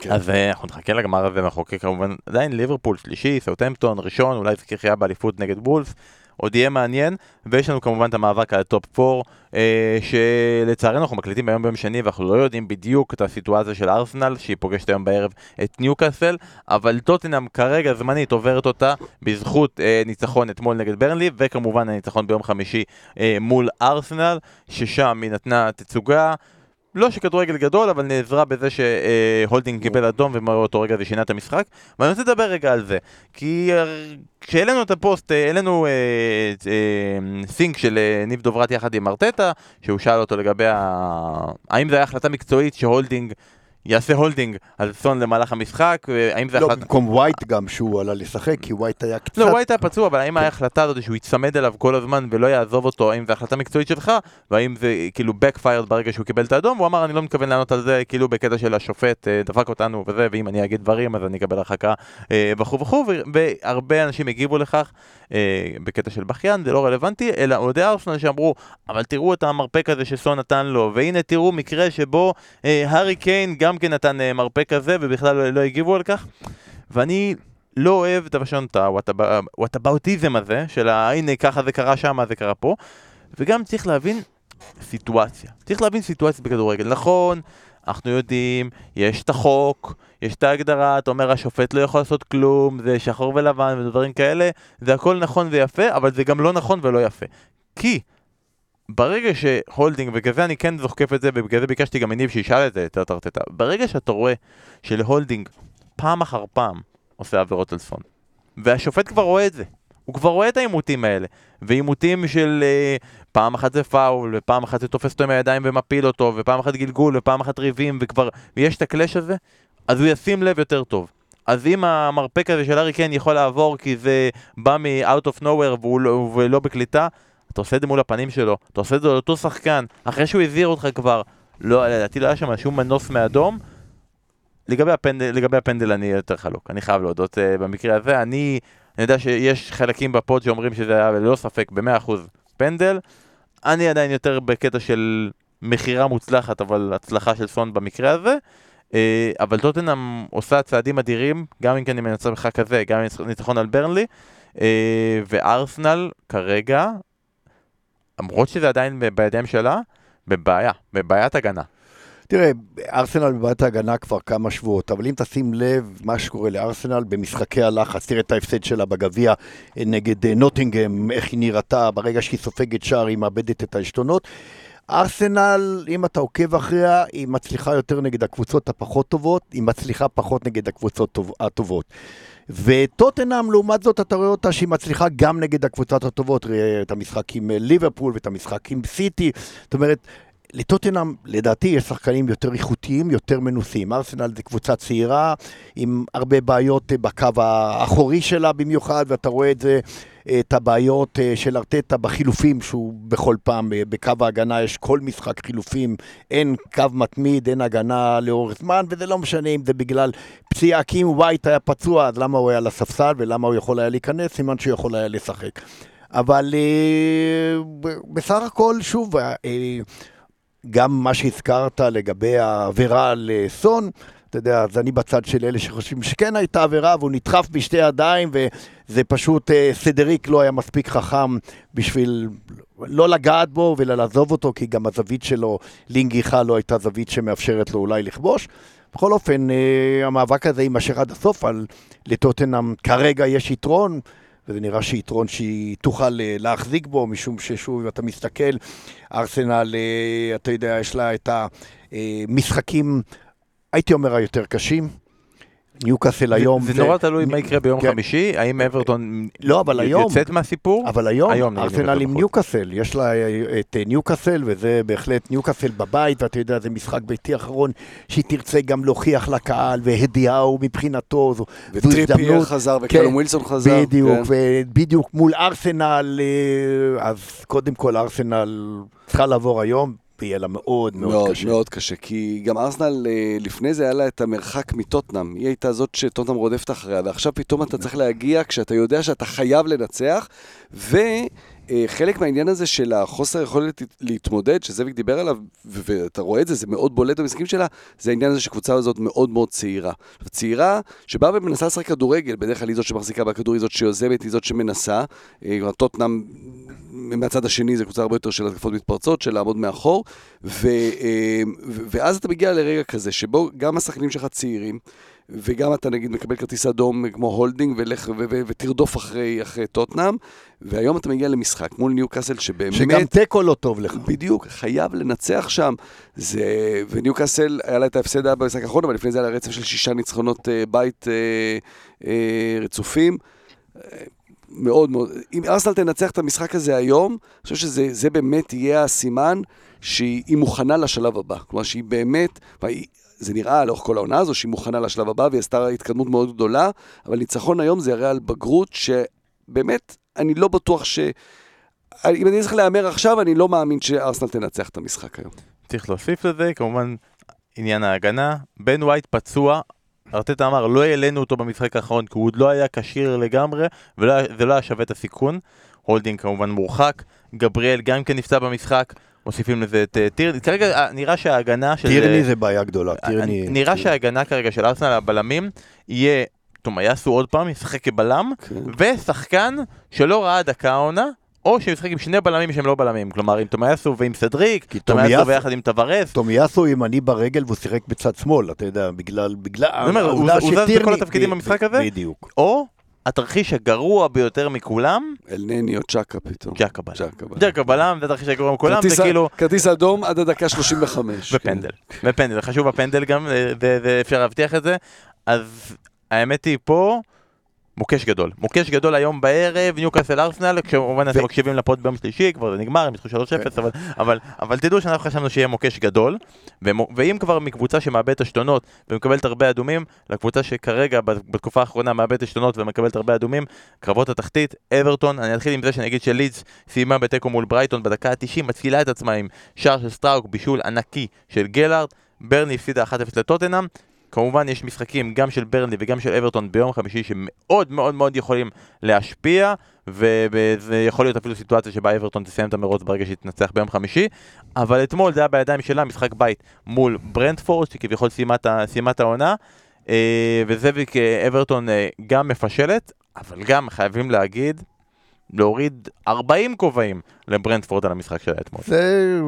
כן. אז אה, אנחנו נחכה לגמר הזה מחוקק כמובן עדיין ליברפול שלישי, סאוטהמפטון ראשון, אולי זכייה באליפות נגד וולבס, עוד יהיה מעניין, ויש לנו כמובן את המאבק על הטופ 4, אה, שלצערנו אנחנו מקליטים היום ביום שני ואנחנו לא יודעים בדיוק את הסיטואציה של ארסנל, שהיא פוגשת היום בערב את ניוקאסל, אבל טוטנאם כרגע זמנית עוברת אותה בזכות אה, ניצחון אתמול נגד ברנלי, וכמובן הניצחון ביום חמישי אה, מול ארסנל, ששם היא נתנה תצוגה. לא שכדורגל גדול, אבל נעזרה בזה שהולדינג קיבל אדום ומאותו רגע זה שינה את המשחק. ואני רוצה לדבר רגע על זה, כי כשהעלינו את הפוסט, אה, העלינו אה, אה, סינק של ניב דוברת יחד עם ארטטה, שהוא שאל אותו לגבי ה... האם זו הייתה החלטה מקצועית שהולדינג יעשה הולדינג על סון למהלך המשחק, האם זה לא, החלטה... במקום ווייט גם שהוא עלה לשחק, כי ווייט היה קצת... לא, הוא הייתה פצוע, אבל האם ההחלטה הזאת שהוא ייצמד אליו כל הזמן ולא יעזוב אותו, האם זו החלטה מקצועית שלך, והאם זה כאילו backfired ברגע שהוא קיבל את האדום, הוא אמר אני לא מתכוון לענות על זה, כאילו בקטע של השופט אה, דפק אותנו וזה, ואם אני אגיד דברים אז אני אקבל הרחקה אה, וכו' וכו', והרבה אנשים הגיבו לכך אה, בקטע של בכיין, זה לא רלוונטי, אלא אוהדי ארסנל שאמרו, אבל תראו את המרפק הזה שסון נתן לו, והנה תראו מקרה שבו אה, הארי קיין גם כן נתן אה, מרפק כזה ובכלל לא, לא הגיבו על כך, ואני לא אוהב את הלשון את ה whataboutism הזה, של הנה ככה זה קרה שם, זה קרה פה, וגם צריך להבין סיטואציה. צריך להבין סיטואציה בכדורגל. נכון, אנחנו יודעים, יש את החוק, יש את ההגדרה, אתה אומר השופט לא יכול לעשות כלום, זה שחור ולבן ודברים כאלה, זה הכל נכון ויפה, אבל זה גם לא נכון ולא יפה. כי ברגע שהולדינג, ובגלל זה אני כן זוקף את זה, ובגלל זה ביקשתי גם מניב שישאל את זה, את ארטטה, ברגע שאתה רואה שלהולדינג פעם אחר פעם עושה עבירות על סון, והשופט כבר רואה את זה, הוא כבר רואה את העימותים האלה, ועימותים של uh, פעם אחת זה פאול, ופעם אחת זה תופס אותו עם הידיים ומפיל אותו, ופעם אחת גלגול, ופעם אחת ריבים, וכבר יש את הקלאש הזה, אז הוא ישים לב יותר טוב. אז אם המרפק הזה של ארי קיין יכול לעבור כי זה בא מ-out of nowhere והוא לא, ולא בקליטה, אתה עושה את זה מול הפנים שלו, אתה עושה את זה לאותו שחקן, אחרי שהוא הזהיר אותך כבר, לא, לדעתי לא היה שם שום מנוס מאדום. לגבי הפנדל, לגבי הפנדל אני יותר חלוק, אני חייב להודות uh, במקרה הזה, אני, אני יודע שיש חלקים בפוד שאומרים שזה היה ללא ספק ב-100% פנדל, אני עדיין יותר בקטע של מכירה מוצלחת, אבל הצלחה של סון במקרה הזה. אה, אבל טוטנאם עושה צעדים אדירים, גם אם כן היא מנצחת משחק כזה, גם אם ניצחון על ברנלי, אה, וארסנל כרגע, למרות שזה עדיין בידיים שלה, בבעיה, בבעיית הגנה. תראה, ארסנל בבעיית ההגנה כבר כמה שבועות, אבל אם תשים לב מה שקורה לארסנל במשחקי הלחץ, תראה את ההפסד שלה בגביע נגד אה, נוטינגהם, איך היא נראתה ברגע שהיא סופגת שער, היא מאבדת את העשתונות. ארסנל, אם אתה עוקב אחריה, היא מצליחה יותר נגד הקבוצות הפחות טובות, היא מצליחה פחות נגד הקבוצות הטובות. וטוטנאם, לעומת זאת, אתה רואה אותה שהיא מצליחה גם נגד הקבוצות הטובות, את המשחק עם אה, ליברפול ואת המשחק עם סיטי, זאת אומרת, לטוטנאם, לדעתי, יש שחקנים יותר איכותיים, יותר מנוסים. ארסנל זה קבוצה צעירה, עם הרבה בעיות אה, בקו האחורי שלה במיוחד, ואתה רואה את זה, את הבעיות אה, של ארטטה בחילופים, שהוא בכל פעם, אה, בקו ההגנה יש כל משחק חילופים, אין קו מתמיד, אין הגנה לאורך זמן, וזה לא משנה אם זה בגלל פציעה, כי אם ווייט היה פצוע, אז למה הוא היה על הספסל, ולמה הוא יכול היה להיכנס, סימן שהוא יכול היה לשחק. אבל בסך הכל, שוב, גם מה שהזכרת לגבי העבירה על אה, סון, אתה יודע, אז אני בצד של אלה שחושבים שכן הייתה עבירה והוא נדחף בשתי ידיים וזה פשוט, אה, סדריק לא היה מספיק חכם בשביל לא לגעת בו ולעזוב אותו, כי גם הזווית שלו, לינגיחה לא הייתה זווית שמאפשרת לו אולי לכבוש. בכל אופן, אה, המאבק הזה יימשך עד הסוף, על לטוטנאם כרגע יש יתרון. וזה נראה שיתרון שהיא תוכל אה, להחזיק בו, משום ששוב, אם אתה מסתכל, ארסנל, אתה יודע, יש לה את המשחקים, הייתי אומר, היותר קשים. ניוקאסל היום... זה נורא תלוי מה יקרה ביום כן. חמישי, האם אברטון לא, אבל היום, יוצאת מהסיפור? אבל היום, ארסנל עם ניוקאסל, יש לה אה, את אה, ניוקאסל, וזה בהחלט ניוקאסל בבית, ואתה יודע, זה משחק ביתי אחרון, שהיא תרצה גם להוכיח לקהל, ואדי האו מבחינתו, זו הזדמנות. וטריפייר חזר, וקאלום כן, ווילסון חזר. בדיוק, כן. ובדיוק מול ארסנל, אה, אז קודם כל ארסנל צריכה לעבור היום. ויהיה לה מאוד מאוד, מאוד קשה. מאוד קשה, כי גם ארסנל אה, לפני זה היה לה את המרחק מטוטנאם. היא הייתה זאת שטוטנאם רודפת אחריה, ועכשיו פתאום אתה צריך להגיע כשאתה יודע שאתה חייב לנצח, ו... אה, חלק מהעניין הזה של החוסר יכולת להתמודד, שזאביק דיבר עליו, ואתה רואה את זה, זה מאוד בולט במשחקים שלה, זה העניין הזה שקבוצה הזאת מאוד מאוד צעירה. צעירה שבאה ומנסה לשחק כדורגל, בדרך כלל היא זאת שמחזיקה בכדור, היא זאת שיוזמת, היא זאת שמנסה. אה, טוטנאם מהצד השני זה קבוצה הרבה יותר של התקפות מתפרצות, של לעמוד מאחור, ו, אה, ואז אתה מגיע לרגע כזה, שבו גם השחקנים שלך צעירים, וגם אתה נגיד מקבל כרטיס אדום כמו הולדינג ולך, ו- ו- ותרדוף אחרי, אחרי טוטנאם, והיום אתה מגיע למשחק מול ניו קאסל שבאמת... שגם תיקו לא טוב לך. בדיוק, חייב לנצח שם. זה... וניו קאסל, היה לה את ההפסד היה במשחק האחרון, אבל לפני זה היה לה רצף של שישה ניצחונות אה, בית אה, אה, רצופים. מאוד מאוד, אם ארסנל תנצח את המשחק הזה היום, אני חושב שזה באמת יהיה הסימן שהיא מוכנה לשלב הבא. כלומר שהיא באמת, זה נראה לאורך כל העונה הזו שהיא מוכנה לשלב הבא והיא עשתה התקדמות מאוד גדולה, אבל ניצחון היום זה יראה על בגרות שבאמת, אני לא בטוח ש... אם אני צריך להמר עכשיו, אני לא מאמין שארסנל תנצח את המשחק היום. צריך להוסיף לזה, כמובן, עניין ההגנה. בן ווייט פצוע, ארטטה אמר, לא העלינו אותו במשחק האחרון כי הוא עוד לא היה כשיר לגמרי, וזה לא היה שווה את הסיכון. הולדינג כמובן מורחק, גבריאל גם כן נפצע במשחק, מוסיפים לזה את אה, טירני, כרגע אה, נראה שההגנה של... טירני זה בעיה גדולה, אה, טירני... נראה שההגנה כרגע של ארסנל הבלמים יהיה, תומאסו עוד פעם, ישחק כבלם, כן. ושחקן שלא ראה דקה העונה, או שישחק עם שני בלמים שהם לא בלמים, כלומר עם תומיאסו ועם סדריק, תומיאסו ביחד עם טוורס. תומיאסו ימני ברגל והוא שיחק בצד שמאל, אתה יודע, בגלל... בגלל הוא זז בכל התפקידים במשחק הזה, בדיוק. או התרחיש הגרוע ביותר מכולם, אל נני או צ'קה פתאום. ג'קה בלם. צ'קה בלם. זה התרחיש הגרוע מכולם, זה כאילו... כרטיס אדום עד הדקה 35. ופנדל. ופנדל, חשוב הפנדל גם, ואפשר להבטיח את זה. אז האמת היא פה, מוקש גדול. מוקש גדול היום בערב, ניוקאסל ארסנל, כמובן אתם מקשיבים ל pod ביום שלישי, כבר זה נגמר, הם ניצחו 3-0, אבל, אבל, אבל תדעו שאנחנו חשבנו שיהיה מוקש גדול, ואם כבר מקבוצה שמאבדת עשתונות ומקבלת הרבה אדומים, לקבוצה שכרגע בתקופה האחרונה מאבדת עשתונות ומקבלת הרבה אדומים, קרבות התחתית, אברטון, אני אתחיל עם זה שאני אגיד שלידס סיימה בתיקו מול ברייטון בדקה ה-90, מצילה את עצמה עם שער של סטראוק, בישול ענקי של גלארד, ברני הפסידה 1-0 לטוטנאם. כמובן יש משחקים גם של ברנלי וגם של אברטון ביום חמישי שמאוד מאוד מאוד יכולים להשפיע וזה יכול להיות אפילו סיטואציה שבה אברטון תסיים את המרוץ ברגע שהיא תנצח ביום חמישי. אבל אתמול זה היה בידיים שלה משחק בית מול ברנדפורד שכביכול סיימה את העונה. אה, וזאביק אה, אברטון אה, גם מפשלת אבל גם חייבים להגיד להוריד 40 כובעים לברנדפורד על המשחק שלה אתמול. זה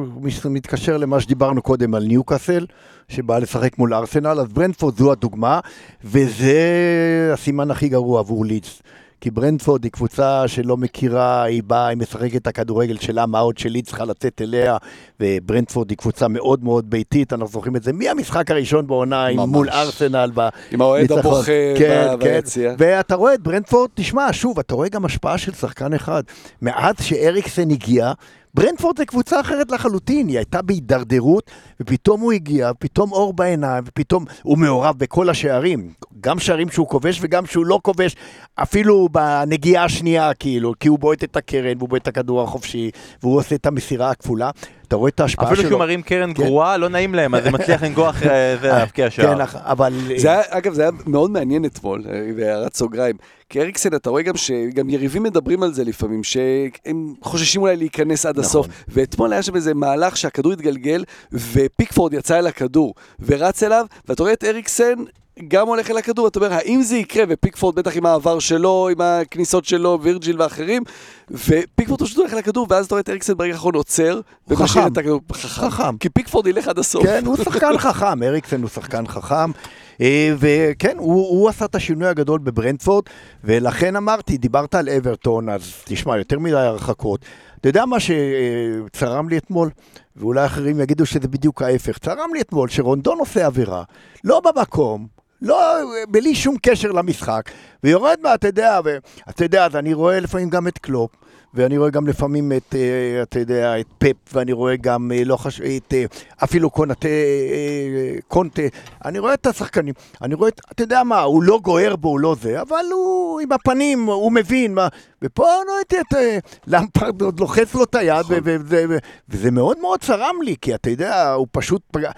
מתקשר למה שדיברנו קודם על ניוקאסל, שבאה לשחק מול ארסנל, אז ברנדפורד זו הדוגמה, וזה הסימן הכי גרוע עבור לידס. כי ברנדפורד היא קבוצה שלא מכירה, היא באה, היא משחקת את הכדורגל שלה, מה עוד שלידס צריכה לצאת אליה, וברנדפורד היא קבוצה מאוד מאוד ביתית, אנחנו זוכרים את זה מהמשחק הראשון בעונה, ממש. מול ארסנל. ב- עם האוהד. הבוכה כן, ב- כן. ביציע. ואתה רואה את ברנדפורד, תשמע, שוב, אתה רואה גם השפעה של שחקן אחד. מאז שאריקסן הגיע, ברנדפורד זה קבוצה אחרת לחלוטין, היא הייתה בהידרדרות, ופתאום הוא הגיע, פתאום אור בעיניים, ופתאום הוא מעורב בכל השערים. גם שערים שהוא כובש וגם שהוא לא כובש, אפילו בנגיעה השנייה, כאילו, כי הוא בועט את הקרן, והוא בועט את הכדור החופשי, והוא עושה את המסירה הכפולה. אתה רואה את ההשפעה שלו. אפילו שהוא מרים קרן כן. גרועה לא נעים להם אז זה מצליח לנגוח אה, זה להבקיע שער. כן, אבל... זה היה, אגב, זה היה מאוד מעניין אתמול, אה, בהערת סוגריים. כי אריקסן, אתה רואה גם שגם יריבים מדברים על זה לפעמים, שהם חוששים אולי להיכנס עד הסוף. ואתמול היה שם איזה מהלך שהכדור התגלגל, ופיקפורד יצא אל הכדור, ורץ אליו, ואתה רואה את אריקסן... גם הולך אל הכדור, אתה אומר, האם זה יקרה, ופיקפורד בטח עם העבר שלו, עם הכניסות שלו, וירג'יל ואחרים, ופיקפורד פשוט הולך אל הכדור, ואז אתה רואה את אריקסן ברגע האחרון עוצר, ומשאיר. את הכדור, חכם, חכם. כי פיקפורד ילך עד הסוף. כן, הוא שחקן חכם, אריקסן הוא שחקן חכם. אה, וכן, הוא, הוא עשה את השינוי הגדול בברנדפורד, ולכן אמרתי, דיברת על אברטון, אז תשמע, יותר מדי הרחקות. אתה יודע מה שצרם לי אתמול? ואולי אחרים יגידו שזה בדיוק ההפך. צרם לי אתמול שרונדון עושה עבירה, לא במקום, לא, בלי שום קשר למשחק, ויורד מה, אתה יודע, ואתה יודע, אז אני רואה לפעמים גם את קלופ, ואני רואה גם לפעמים את, אה, אתה יודע, את פפ, ואני רואה גם, אה, לא חש... את, אה, אפילו קונטה, קונטה, אני רואה את השחקנים, אני רואה את, אתה יודע מה, הוא לא גוער בו, הוא לא זה, אבל הוא עם הפנים, הוא מבין מה, ופה לא הייתי את למפרד עוד לוחץ לו את היד, ו- ו- ו- ו- וזה מאוד מאוד צרם לי, כי אתה יודע, הוא פשוט פגע,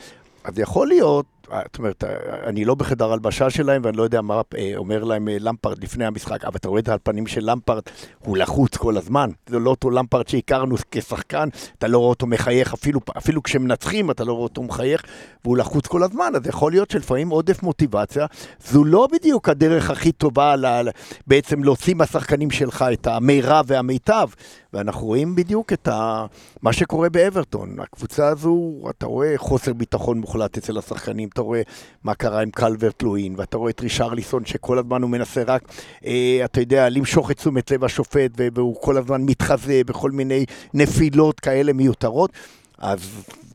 אז יכול להיות, זאת אומרת, אה, אני לא בחדר הלבשה שלהם, ואני לא יודע מה אה, אומר להם אה, למפרד לפני המשחק, אבל אתה רואה את זה על פנים של למפרד, הוא לחוץ כל הזמן. זה לא אותו למפרד שהכרנו כשחקן, אתה לא רואה אותו מחייך, אפילו, אפילו כשמנצחים אתה לא רואה אותו מחייך, והוא לחוץ כל הזמן, אז יכול להיות שלפעמים עודף מוטיבציה, זו לא בדיוק הדרך הכי טובה ל, ל- בעצם להוציא מהשחקנים שלך את המירב והמיטב. ואנחנו רואים בדיוק את ה... מה שקורה באברטון. הקבוצה הזו, אתה רואה חוסר ביטחון מוחלט אצל השחקנים, אתה רואה מה קרה עם קלברט לואין, ואתה רואה את רישרליסון שכל הזמן הוא מנסה רק, אה, אתה יודע, למשוך את תשומת לב השופט, והוא כל הזמן מתחזה בכל מיני נפילות כאלה מיותרות. אז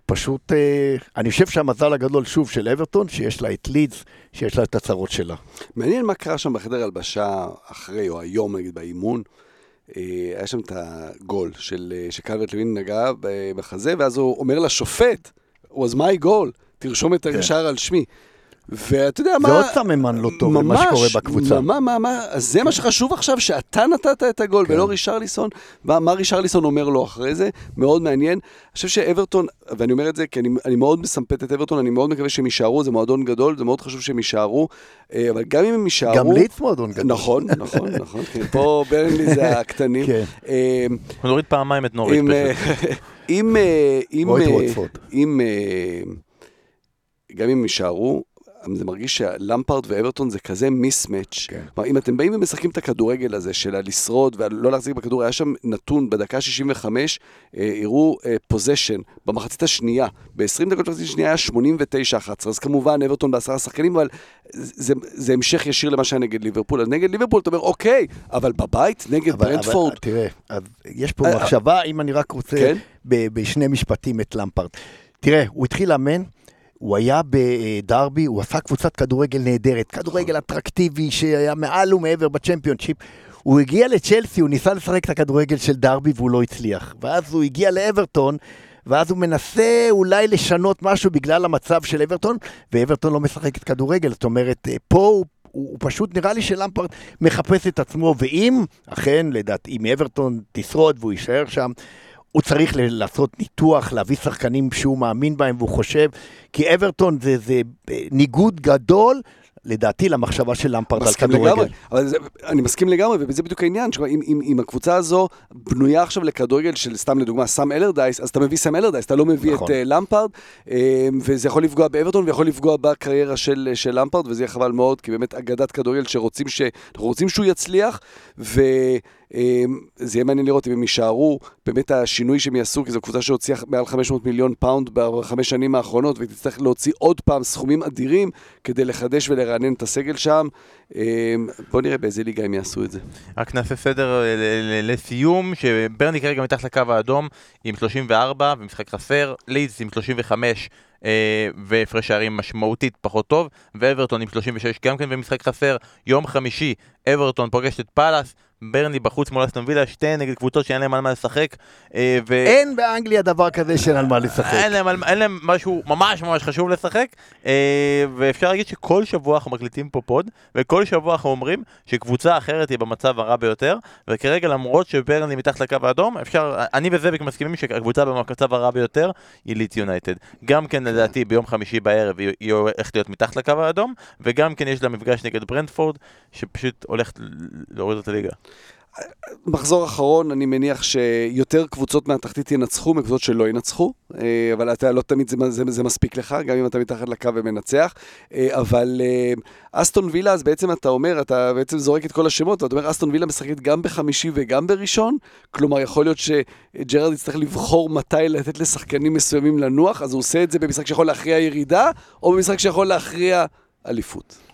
פשוט, אה, אני חושב שהמזל הגדול שוב של אברטון, שיש לה את לידס, שיש לה את הצרות שלה. מעניין מה קרה שם בחדר הלבשה אחרי, או היום נגיד, באימון. אה, היה שם את הגול של, אה, שקלברט לוין נגע ב- בחזה, ואז הוא אומר לשופט, was my goal, תרשום את השער על שמי. ואתה יודע מה... זה עוד סממן לא טוב למה שקורה בקבוצה. מה, מה, מה, אז זה מה שחשוב עכשיו, שאתה נתת את הגול, כן. ולא רישרליסון. מה, מה רישרליסון אומר לו אחרי זה? מאוד מעניין. אני חושב שאברטון, ואני אומר את זה כי אני, אני מאוד מסמפת את אברטון, אני מאוד מקווה שהם יישארו, זה מועדון גדול, זה מאוד חשוב שהם יישארו, אה, אבל גם אם הם יישארו... גם לידס מועדון גדול. נכון, נכון, נכון. כן, פה ברנלי זה הקטנים. כן. אה, אנחנו נוריד פעמיים את נוריץ' אם, אה, פשוט. אם, אם, או את ווטפורד. גם אם יישארו, זה מרגיש שלמפרד ואברטון זה כזה מיסמץ'. כן. כלומר, אם אתם באים ומשחקים את הכדורגל הזה של הלשרוד ולא להחזיק בכדור, היה שם נתון בדקה 65, אה, הראו פוזיישן במחצית השנייה. ב-20 דקות במחצית השנייה היה 89-11, אז כמובן אברטון בעשרה שחקנים, אבל זה, זה המשך ישיר למה שהיה נגד ליברפול. אז נגד ליברפול אתה אומר, אוקיי, אבל בבית, נגד אבל- ברנדפורד, אבל, תראה, אז יש פה אה, מחשבה, אם אני רק רוצה, כן? בשני משפטים את למפרד. תראה, הוא התחיל לאמן, הוא היה בדרבי, הוא עשה קבוצת כדורגל נהדרת, כדורגל אטרקטיבי שהיה מעל ומעבר בצ'מפיונשיפ. הוא הגיע לצ'לסי, הוא ניסה לשחק את הכדורגל של דרבי והוא לא הצליח. ואז הוא הגיע לאברטון, ואז הוא מנסה אולי לשנות משהו בגלל המצב של אברטון, ואברטון לא משחקת כדורגל. זאת אומרת, אה, פה הוא, הוא, הוא פשוט נראה לי שלמפרד מחפש את עצמו, ואם, אכן, לדעתי, אם אברטון תשרוד והוא יישאר שם, הוא צריך לעשות ניתוח, להביא שחקנים שהוא מאמין בהם והוא חושב, כי אברטון זה, זה אה, ניגוד גדול, לדעתי, למחשבה של למפרד על כדורגל. לגמרי, אבל זה, אני מסכים לגמרי, וזה בדיוק העניין, שכבר אם, אם, הקבוצה הזו בנויה עכשיו לכדורגל של סתם לדוגמה סם אלרדייס, אז אתה מביא סם אלרדייס, אתה לא מביא נכון. את אה, למפרד, אה, וזה יכול לפגוע באברטון ויכול לפגוע בקריירה של, של למפרד, וזה יהיה חבל מאוד, כי באמת אגדת כדורגל שרוצים ש... רוצים שהוא יצליח, ו... אמ, זה יהיה מעניין לראות אם הם יישארו, באמת השינוי שהם יעשו, כי זו קבוצה שהוציאה מעל 500 מיליון פאונד בחמש שנים האחרונות, והיא תצטרך להוציא עוד פעם סכומים אדירים כדי לחדש ולרענן את הסגל שם. אמ, בוא נראה באיזה ליגה הם יעשו את זה. רק נעשה סדר אה, לסיום, שברני כרגע מתחת לקו האדום עם 34 ומשחק חסר, לידס עם 35 אה, והפרש שערים משמעותית פחות טוב, ואברטון עם 36 גם כן ומשחק חסר. יום חמישי, אברטון פוגשת את פאלאס, ברני בחוץ מול אסטון וילה, שתי נגד קבוצות שאין להם על מה לשחק. אה, ו... אין באנגליה דבר כזה שאין על מה לשחק. אין להם, אין להם משהו ממש ממש חשוב לשחק, אה, ואפשר להגיד שכל שבוע אנחנו מקליטים פה פוד, וכל שבוע אנחנו אומרים שקבוצה אחרת היא במצב הרע ביותר, וכרגע למרות שברני מתחת לקו האדום, אפשר, אני וזאביק מסכימים שהקבוצה במצב הרע ביותר היא ליץ יונייטד. גם כן לדעתי ביום חמישי בערב היא היא הולכת להיות מתחת לקו האדום, וגם כן יש לה מפגש נגד ברנדפורד, שפשוט הולכת להוריד את הליגה. מחזור אחרון, אני מניח שיותר קבוצות מהתחתית ינצחו מקבוצות שלא ינצחו, אה, אבל אתה לא תמיד זה, זה, זה מספיק לך, גם אם אתה מתחת לקו ומנצח. אה, אבל אה, אסטון וילה, אז בעצם אתה אומר, אתה בעצם זורק את כל השמות, ואתה אומר, אסטון וילה משחקת גם בחמישי וגם בראשון, כלומר, יכול להיות שג'רארד יצטרך לבחור מתי לתת לשחקנים מסוימים לנוח, אז הוא עושה את זה במשחק שיכול להכריע ירידה, או במשחק שיכול להכריע אליפות.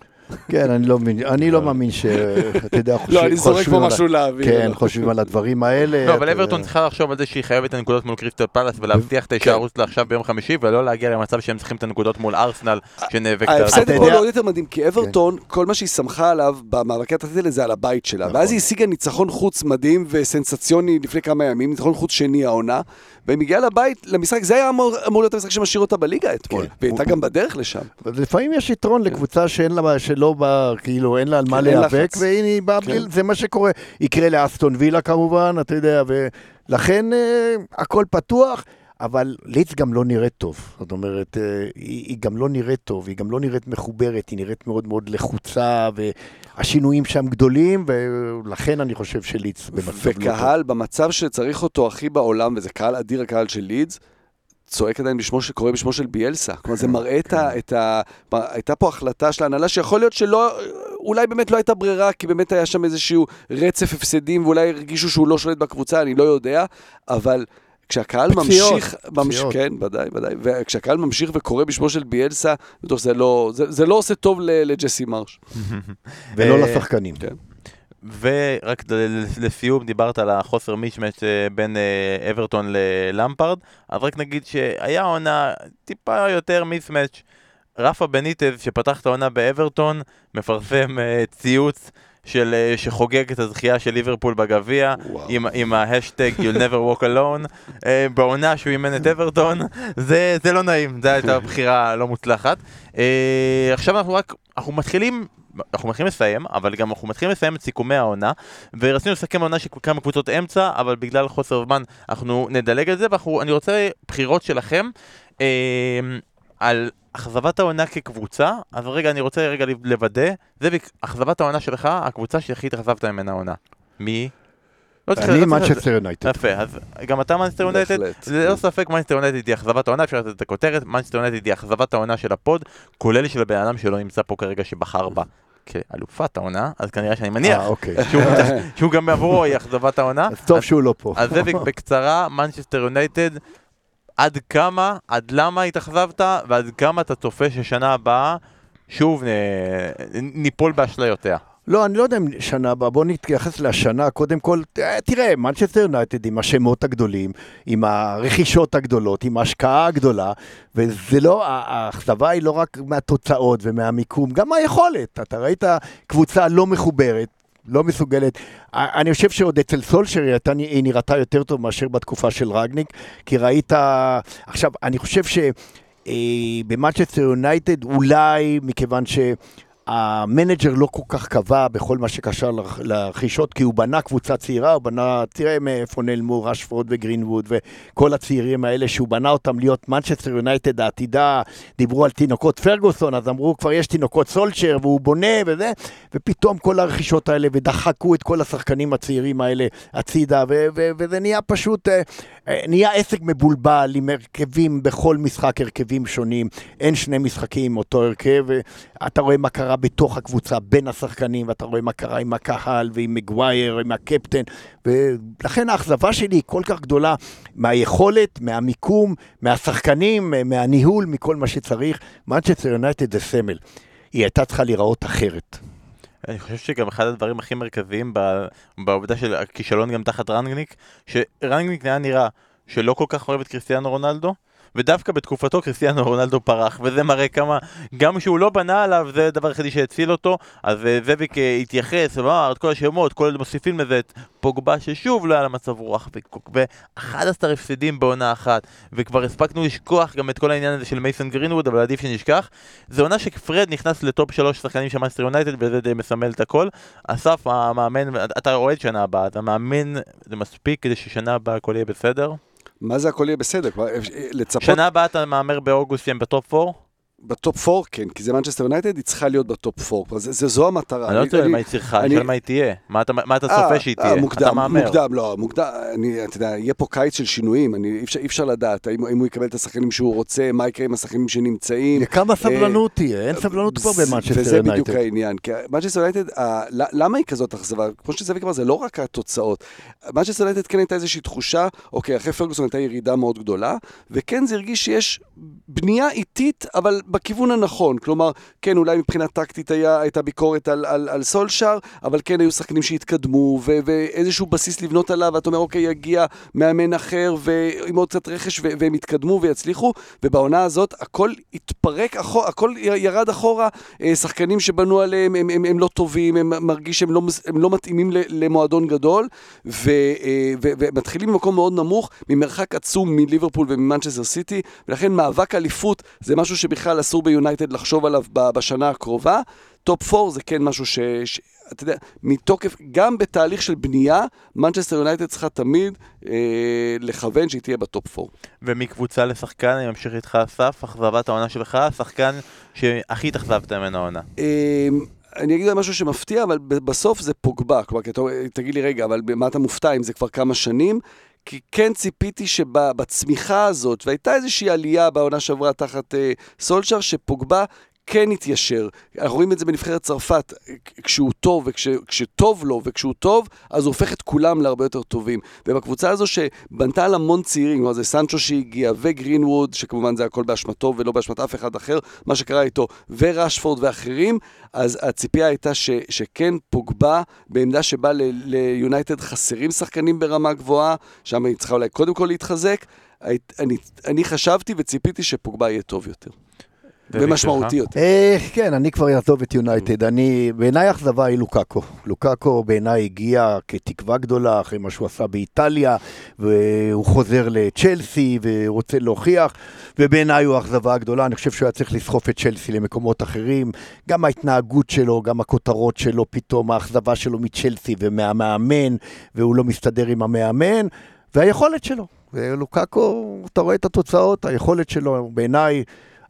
כן, אני לא מבין, אני לא מאמין שאתה יודע, חושבים לא, אני זורק פה משהו לאוויר. כן, חושבים על הדברים האלה. לא, אבל אתה אברטון. צריכה לחשוב על זה שהיא חייבת את הנקודות מול קריסטל פלאס ולהבטיח את ההישארות שלה עכשיו ביום חמישי ולא להגיע למצב שהם צריכים את הנקודות מול ארסנל שנאבקת. ההפסד אתה יודע- עוד יותר מדהים, כי אברטון, כל מה שהיא שמחה עליו במאבקי התחתית האלה זה על הבית שלה. נכון. ואז היא השיגה ניצחון חוץ מדהים וסנסציוני לפני כמה ימים, ניצחון חוץ שני העונה, והיא מגיעה לבית, למשחק, זה היה אמור אמור להיות המשחק שמשאיר אותה בליגה אתמול. כן. והיא הייתה גם בדרך לשם. לפעמים יש יתרון לקבוצה שאין לה, שלא בא, כאילו, אין לה על מה כן, להיאבק. והנה היא באה, כן. זה מה שקורה. יקרה לאסטון וילה כמובן, אתה יודע, ולכן אה, הכל פתוח. אבל ליץ גם לא נראית טוב, זאת אומרת, אה, היא, היא גם לא נראית טוב, היא גם לא נראית מחוברת, היא נראית מאוד מאוד לחוצה, והשינויים שם גדולים, ולכן אני חושב שליץ במצב לא טוב. וקהל, במצב שצריך אותו הכי בעולם, וזה קהל אדיר, הקהל של לידס, צועק עדיין בשמו, קורא בשמו של ביאלסה. כלומר, זה מראה את ה... את ה... הייתה פה החלטה של ההנהלה שיכול להיות שלא... אולי באמת לא הייתה ברירה, כי באמת היה שם איזשהו רצף הפסדים, ואולי הרגישו שהוא לא שולט בקבוצה, אני לא יודע, אבל... כשהקהל פציעות, ממשיך, ממש, פציעות. כן, ודאי, ודאי, וכשהקהל ממשיך וקורא בשמו של ביאלסה, בטוח שזה לא, זה, זה לא עושה טוב לג'סי מרש. ולא אה, לשחקנים. כן. ורק לסיום דיברת על החוסר מישמש אה, בין אה, אברטון ללמפרד, אז רק נגיד שהיה עונה טיפה יותר מיסמץ'. רפה בניטז שפתח את העונה באברטון מפרסם אה, ציוץ של, שחוגג את הזכייה של ליברפול בגביע. עם, עם ההאשטג You'll never walk alone בעונה שהוא אימן את אברטון זה, זה לא נעים, זו הייתה בחירה לא מוצלחת עכשיו אנחנו רק, אנחנו מתחילים אנחנו מתחילים לסיים, אבל גם אנחנו מתחילים לסיים את סיכומי העונה ורצינו לסכם עונה של כמה קבוצות אמצע, אבל בגלל חוסר זמן אנחנו נדלג על זה ואני רוצה בחירות שלכם אה, על אכזבת העונה כקבוצה, אז רגע אני רוצה רגע לוודא, זאביק, אכזבת העונה שלך, הקבוצה שהכי התאכזבת ממנה העונה. מי? לא. אני מנצ'סטר יונייטד. יפה, אז גם אתה מנצ'סטר יונייטד, בהחלט. ללא ספק מנצ'סטר יונייטד היא אכזבת העונה, אפשר לתת את הכותרת, מנצ'סטר יונייטד היא אכזבת העונה של ה pod, כולל של הבן אדם שלא נמצא פה כרגע שבחר בה כאלופת העונה, אז כנראה שאני מניח אה, אוקיי. שהוא- שהוא גם עבורו היא אכזבת העונה. אז טוב שהוא לא פה. אז זאביק בקצרה, מנצ'סטר יונייטד, עד כמה, עד למה התאכזבת, ועד כמה אתה צופה ששנה הבאה שוב נ- ניפול באשליותיה. לא, אני לא יודע אם שנה הבאה, בוא נתייחס לשנה, קודם כל, אה, תראה, מנצ'סטר יונייטד עם השמות הגדולים, עם הרכישות הגדולות, עם ההשקעה הגדולה, וזה לא, האכזבה היא לא רק מהתוצאות ומהמיקום, גם מהיכולת. אתה ראית קבוצה לא מחוברת. לא מסוגלת. אני חושב שעוד אצל סולשר היא, נראתה יותר טוב מאשר בתקופה של רגניק, כי ראית... עכשיו, אני חושב שבמנצ'סטר יונייטד אולי מכיוון ש... ה manager לא כל כך קבע בכל מה שקשר לרכ- לרכישות, כי הוא בנה קבוצה צעירה, הוא בנה, תראה מאיפה נעלמו רשפורד וגרינווד וכל הצעירים האלה שהוא בנה אותם להיות מנצ'סטר יונייטד העתידה, דיברו על תינוקות פרגוסון, אז אמרו כבר יש תינוקות סולשאר והוא בונה וזה, ופתאום כל הרכישות האלה ודחקו את כל השחקנים הצעירים האלה הצידה, ו- ו- וזה נהיה פשוט, אה, אה, נהיה עסק מבולבל עם הרכבים בכל משחק, הרכבים שונים, אין שני משחקים אותו הרכב, אתה רואה מה קרה בתוך הקבוצה, בין השחקנים, ואתה רואה מה קרה עם הקהל ועם מגווייר, עם הקפטן, ולכן האכזבה שלי היא כל כך גדולה מהיכולת, מהמיקום, מהשחקנים, מהניהול, מכל מה שצריך. מנצ'סטר יונייטד זה סמל. היא הייתה צריכה להיראות אחרת. אני חושב שגם אחד הדברים הכי מרכזיים בעובדה של הכישלון גם תחת רנגניק, שרנגניק היה נראה שלא כל כך אוהב את קריסטיאנו רונלדו, ודווקא בתקופתו קריסטיאנו רונלדו פרח, וזה מראה כמה, גם שהוא לא בנה עליו, זה הדבר היחידי שהציל אותו, אז אה, זאביק אה, התייחס, ואמר את כל השמות, כל אלה מוסיפים לזה את פוגבה ששוב לא היה לה מצב רוח, ו-11 הפסדים בעונה אחת, וכבר הספקנו לשכוח גם את כל העניין הזה של מייסון גרינווד, אבל עדיף שנשכח. זו עונה שפרד נכנס ל top שלוש שחקנים של מנצ'סטר יונייטד, וזה די מסמל את הכל. אסף, המאמן, אתה את שנה הבאה, אתה מאמין, זה מספיק כדי ששנה הבאה הכל יהיה בסדר? מה זה הכל יהיה בסדר? כלומר, לצפות שנה הבאה אתה מהמר באוגוסט שהם ב top 4? ב top 4, כן, כי זה מנצ'סטר יונייטד, היא צריכה להיות ב top 4. כלומר, זה- זה- זו המטרה. אני לא יודע מה היא צריכה, אני שואל מה היא תהיה. מה אתה- מה אתה אה, צופה שהיא אה, תהיה? אתה מוקדם, מהמר. מוקדם, לא, מוקדם, אני, אתה יודע, יהיה פה קיץ של שינויים, אני, אי, אפשר, אי אפשר לדעת האם, האם הוא יקבל את השחקנים שהוא רוצה, מה יקרה עם השחקנים שנמצאים. כמה סבלנות תהיה? אין סבלנות כבר במנצ'סטר וזה בדיוק יונייטד. העניין, כי מנצ'סטר יונייטד, למה היא כזאת אכזבה? כמו שזאביק אמר, זה לא רק התוצאות. מנצ'סטר יונייטד כן הייתה איזושהי תחושה, אוקיי, אחרי פרגוסון הייתה ירידה מאוד גדולה, וכן זה הרגיש שיש בנייה איטית, אבל בכיוון הנכון. כלומר, כן, אולי מבחינה טקטית היה, הייתה ביקורת על, על, על סולשאר, אבל כן היו שחקנים שהתקדמו, ו- ואיזשהו בסיס לבנות עליו, ואתה אומר, אוקיי, יגיע מאמן אחר, ועם עוד קצת רכש, ו- והם יתקדמו ויצליחו, ובעונה הזאת הכל התפרק, אחור, הכל ירד אחורה, אה, שחקנים שבנו עליהם, הם, הם, הם לא טובים, הם מרגיש שהם לא, הם לא מתאימים למועדון גדול, ו- אה, ו- ומתחילים ממקום מאוד נמוך, ממרחק עצום מליברפול וממנצ'סטר סיטי, ולכן מאבק אליפות זה משהו שבכלל אסור ביונייטד לחשוב עליו בשנה הקרובה. top 4 זה כן משהו ש... ש... אתה יודע, מתוקף, גם בתהליך של בנייה, מנצ'סטר יונייטד צריכה תמיד אה, לכוון שהיא תהיה ב top 4. ומקבוצה לשחקן, אני ממשיך איתך אסף, אכזבת העונה שלך, השחקן שהכי התאכזבת ממנו העונה. אה, אני אגיד על משהו שמפתיע, אבל בסוף זה פוגבה. כלומר, תגיד לי, רגע, אבל במה אתה מופתע אם זה כבר כמה שנים? כי כן ציפיתי שבצמיחה הזאת, והייתה איזושהי עלייה בעונה שעברה תחת אה, סולשר, שפוגבה כן התיישר. אנחנו רואים את זה בנבחרת צרפת, כשהוא טוב, וכשטוב לו וכשהוא טוב, אז הוא הופך את כולם להרבה יותר טובים. ובקבוצה הזו שבנתה על המון צעירים, זה סנצ'ו שהגיע, וגרינווד, שכמובן זה הכל באשמתו ולא באשמת אף אחד אחר, מה שקרה איתו, ורשפורד ואחרים, אז הציפייה הייתה ש, שכן פוגבה בעמדה שבה ליונייטד חסרים שחקנים ברמה גבוהה, שם היא צריכה אולי קודם כל להתחזק. אני, אני חשבתי וציפיתי שפוגבה יהיה טוב יותר. זאביק ומשמעותי שלך? יותר. אה, כן, אני כבר אעזוב את יונייטד. אני, בעיניי האכזבה היא לוקאקו. לוקאקו בעיניי הגיע כתקווה גדולה אחרי מה שהוא עשה באיטליה, והוא חוזר לצ'לסי ורוצה להוכיח, ובעיניי הוא האכזבה הגדולה. אני חושב שהוא היה צריך לסחוף את צ'לסי למקומות אחרים. גם ההתנהגות שלו, גם הכותרות שלו, פתאום האכזבה שלו מצ'לסי ומהמאמן, והוא לא מסתדר עם המאמן, והיכולת שלו. ולוקאקו, אתה רואה את התוצאות, היכולת שלו בעיניי...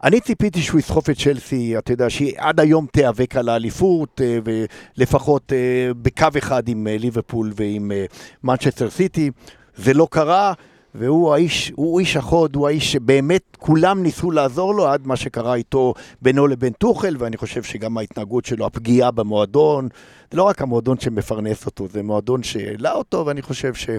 אני ציפיתי שהוא יסחוף את צ'לסי, אתה יודע, שהיא עד היום תיאבק על האליפות, אה, ולפחות אה, בקו אחד עם אה, ליברפול ועם מנצ'סטר סיטי. זה לא קרה, והוא האיש, הוא איש החוד, הוא האיש שבאמת כולם ניסו לעזור לו עד מה שקרה איתו בינו לבין טוחל, ואני חושב שגם ההתנהגות שלו, הפגיעה במועדון, זה לא רק המועדון שמפרנס אותו, זה מועדון שהעלה אותו, ואני חושב ש...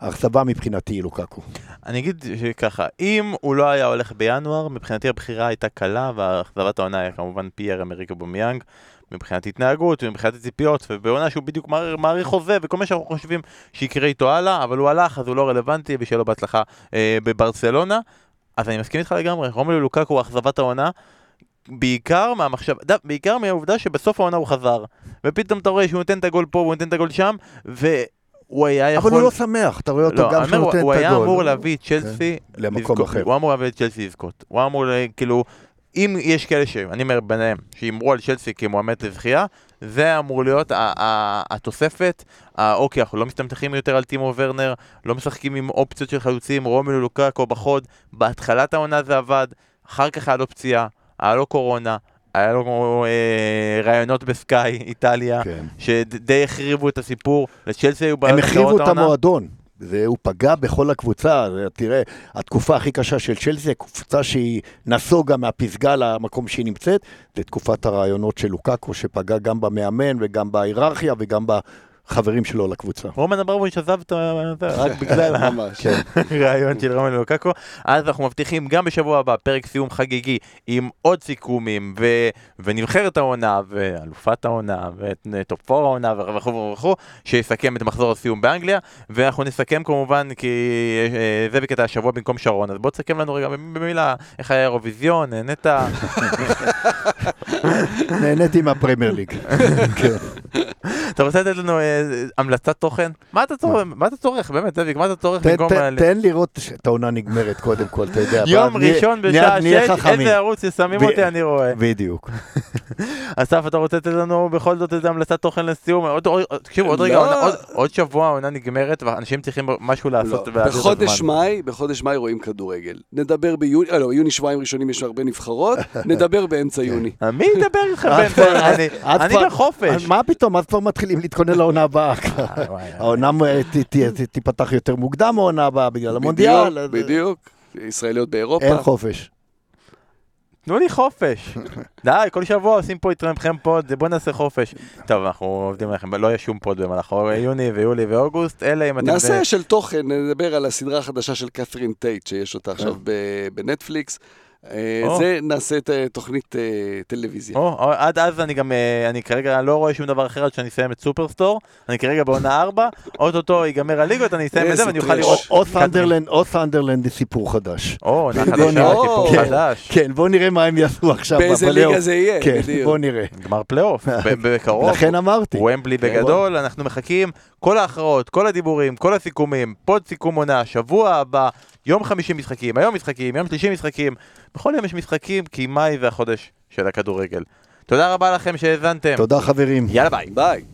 האכזבה מבחינתי לוקאקו. אני אגיד שככה, אם הוא לא היה הולך בינואר, מבחינתי הבחירה הייתה קלה, והאכזבת העונה היה כמובן פייר אמריק אובמיאנג, מבחינת התנהגות ומבחינת הציפיות, ובעונה שהוא בדיוק מאריך חוזה וכל מה שאנחנו חושבים שיקרה איתו הלאה, אבל הוא הלך, אז הוא לא רלוונטי, ושיהיה לו בהצלחה אה, בברצלונה. אז אני מסכים איתך לגמרי, רומלו לוקאקו הוא אכזבת העונה. בעיקר מהמחשב, בעיקר מהעובדה שבסוף העונה הוא חזר ופתאום אתה רואה שהוא נותן את הגול פה והוא נותן את הגול שם ו... הוא היה יכול... אבל הוא לא שמח, אתה רואה אותו לא, גם כשהוא נותן את הגול. הוא היה אמור להביא את צ'לסי... כן, למקום אחר. הוא אמור להביא את צ'לסי לזכות. הוא אמור, כאילו, אם יש כאלה ש... אני אומר ביניהם, שהימרו על צ'לסי כמועמד לזכייה, זה אמור להיות התוספת. אוקיי, אנחנו לא מסתמכים יותר על טימו ורנר, לא משחקים עם אופציות של חלוצים, רומלו לוקקו בחוד. בהתחלת העונה זה עבד, אחר כך היה לו פציעה, היה לו קורונה. היה לו אה, רעיונות בסקאי, איטליה, כן. שדי החריבו את הסיפור, לצ'לסי היו בעיות הם החריבו את המועדון. והוא פגע בכל הקבוצה, תראה, התקופה הכי קשה של צ'לסי, הקבוצה שהיא נסוגה מהפסגה למקום שהיא נמצאת, זה תקופת הרעיונות של לוקקו, שפגע גם במאמן וגם בהיררכיה וגם חברים שלו לקבוצה. רומן אברמוביץ' עזב את זה רק בגלל הרעיון של רומן לוקקו. אז אנחנו מבטיחים גם בשבוע הבא פרק סיום חגיגי עם עוד סיכומים ונבחרת העונה ואלופת העונה וטופור העונה וכו' וכו' שיסכם את מחזור הסיום באנגליה ואנחנו נסכם כמובן כי אה, זה בקטע השבוע במקום שרון אז בוא תסכם לנו רגע במילה איך היה אירוויזיון נהנית? נהניתי מהפרמייר ליג. כן. אתה רוצה לתת לנו אה, המלצת תוכן? מה אתה צורך? באמת, זאביק, מה אתה צורך במקום... תן לראות את העונה נגמרת קודם כל, אתה יודע. יום ראשון בשעה 6, איזה ערוץ ששמים אותי אני רואה. בדיוק. אסף, אתה רוצה לתת לנו בכל זאת איזה המלצת תוכן לסיום? תקשיבו, עוד רגע, לא. עוד שבוע העונה נגמרת, ואנשים צריכים משהו לעשות. לא. בחודש מאי, בחודש מאי רואים כדורגל. נדבר ביוני, אה, לא, יוני שבועיים ראשונים יש הרבה נבחרות, נדבר באמצע יוני. מי ידבר איתך באמצע? אני בחופש. מה פתאום, אז כבר מתחילים להתכונן לעונה הבאה. העונה תיפתח יותר מוקדם העונה הבאה בגלל המונדיאל. בדיוק, ישראליות באירופה. אין חופש. תנו לי חופש. די, כל שבוע עושים פה איתכם pod, בוא נעשה חופש. טוב, אנחנו עובדים עליכם, לא יהיה שום pod במהלך יוני ויולי ואוגוסט, אלא אם אתם... נעשה של תוכן, נדבר על הסדרה החדשה של קת'רין טייט, שיש אותה עכשיו. בנטפליקס. אה, זה נעשה את אה, תוכנית אה, טלוויזיה. עד אז אני גם, אני כרגע לא רואה שום דבר אחר עד שאני אסיים את סופרסטור, אני כרגע בעונה 4, אוטוטו ייגמר הליגות, אני אסיים את זה ואני אוכל לראות... או סנדרלנד זה סיפור חדש. או, חדשה, סיפור חדש. כן, בואו נראה מה הם יעשו עכשיו באיזה ליגה זה יהיה, כן, בואו נראה. גמר פלייאוף, בקרוב. לכן אמרתי. וומבלי בגדול, אנחנו מחכים, כל ההכרעות, כל הדיבורים, כל הסיכומים, pod סיכום עונה, שבוע הבא. יום חמישי משחקים, היום משחקים, יום שלישי משחקים, בכל יום יש משחקים, כי מאי זה החודש של הכדורגל. תודה רבה לכם שהאזנתם. תודה חברים. יאללה ביי. ביי.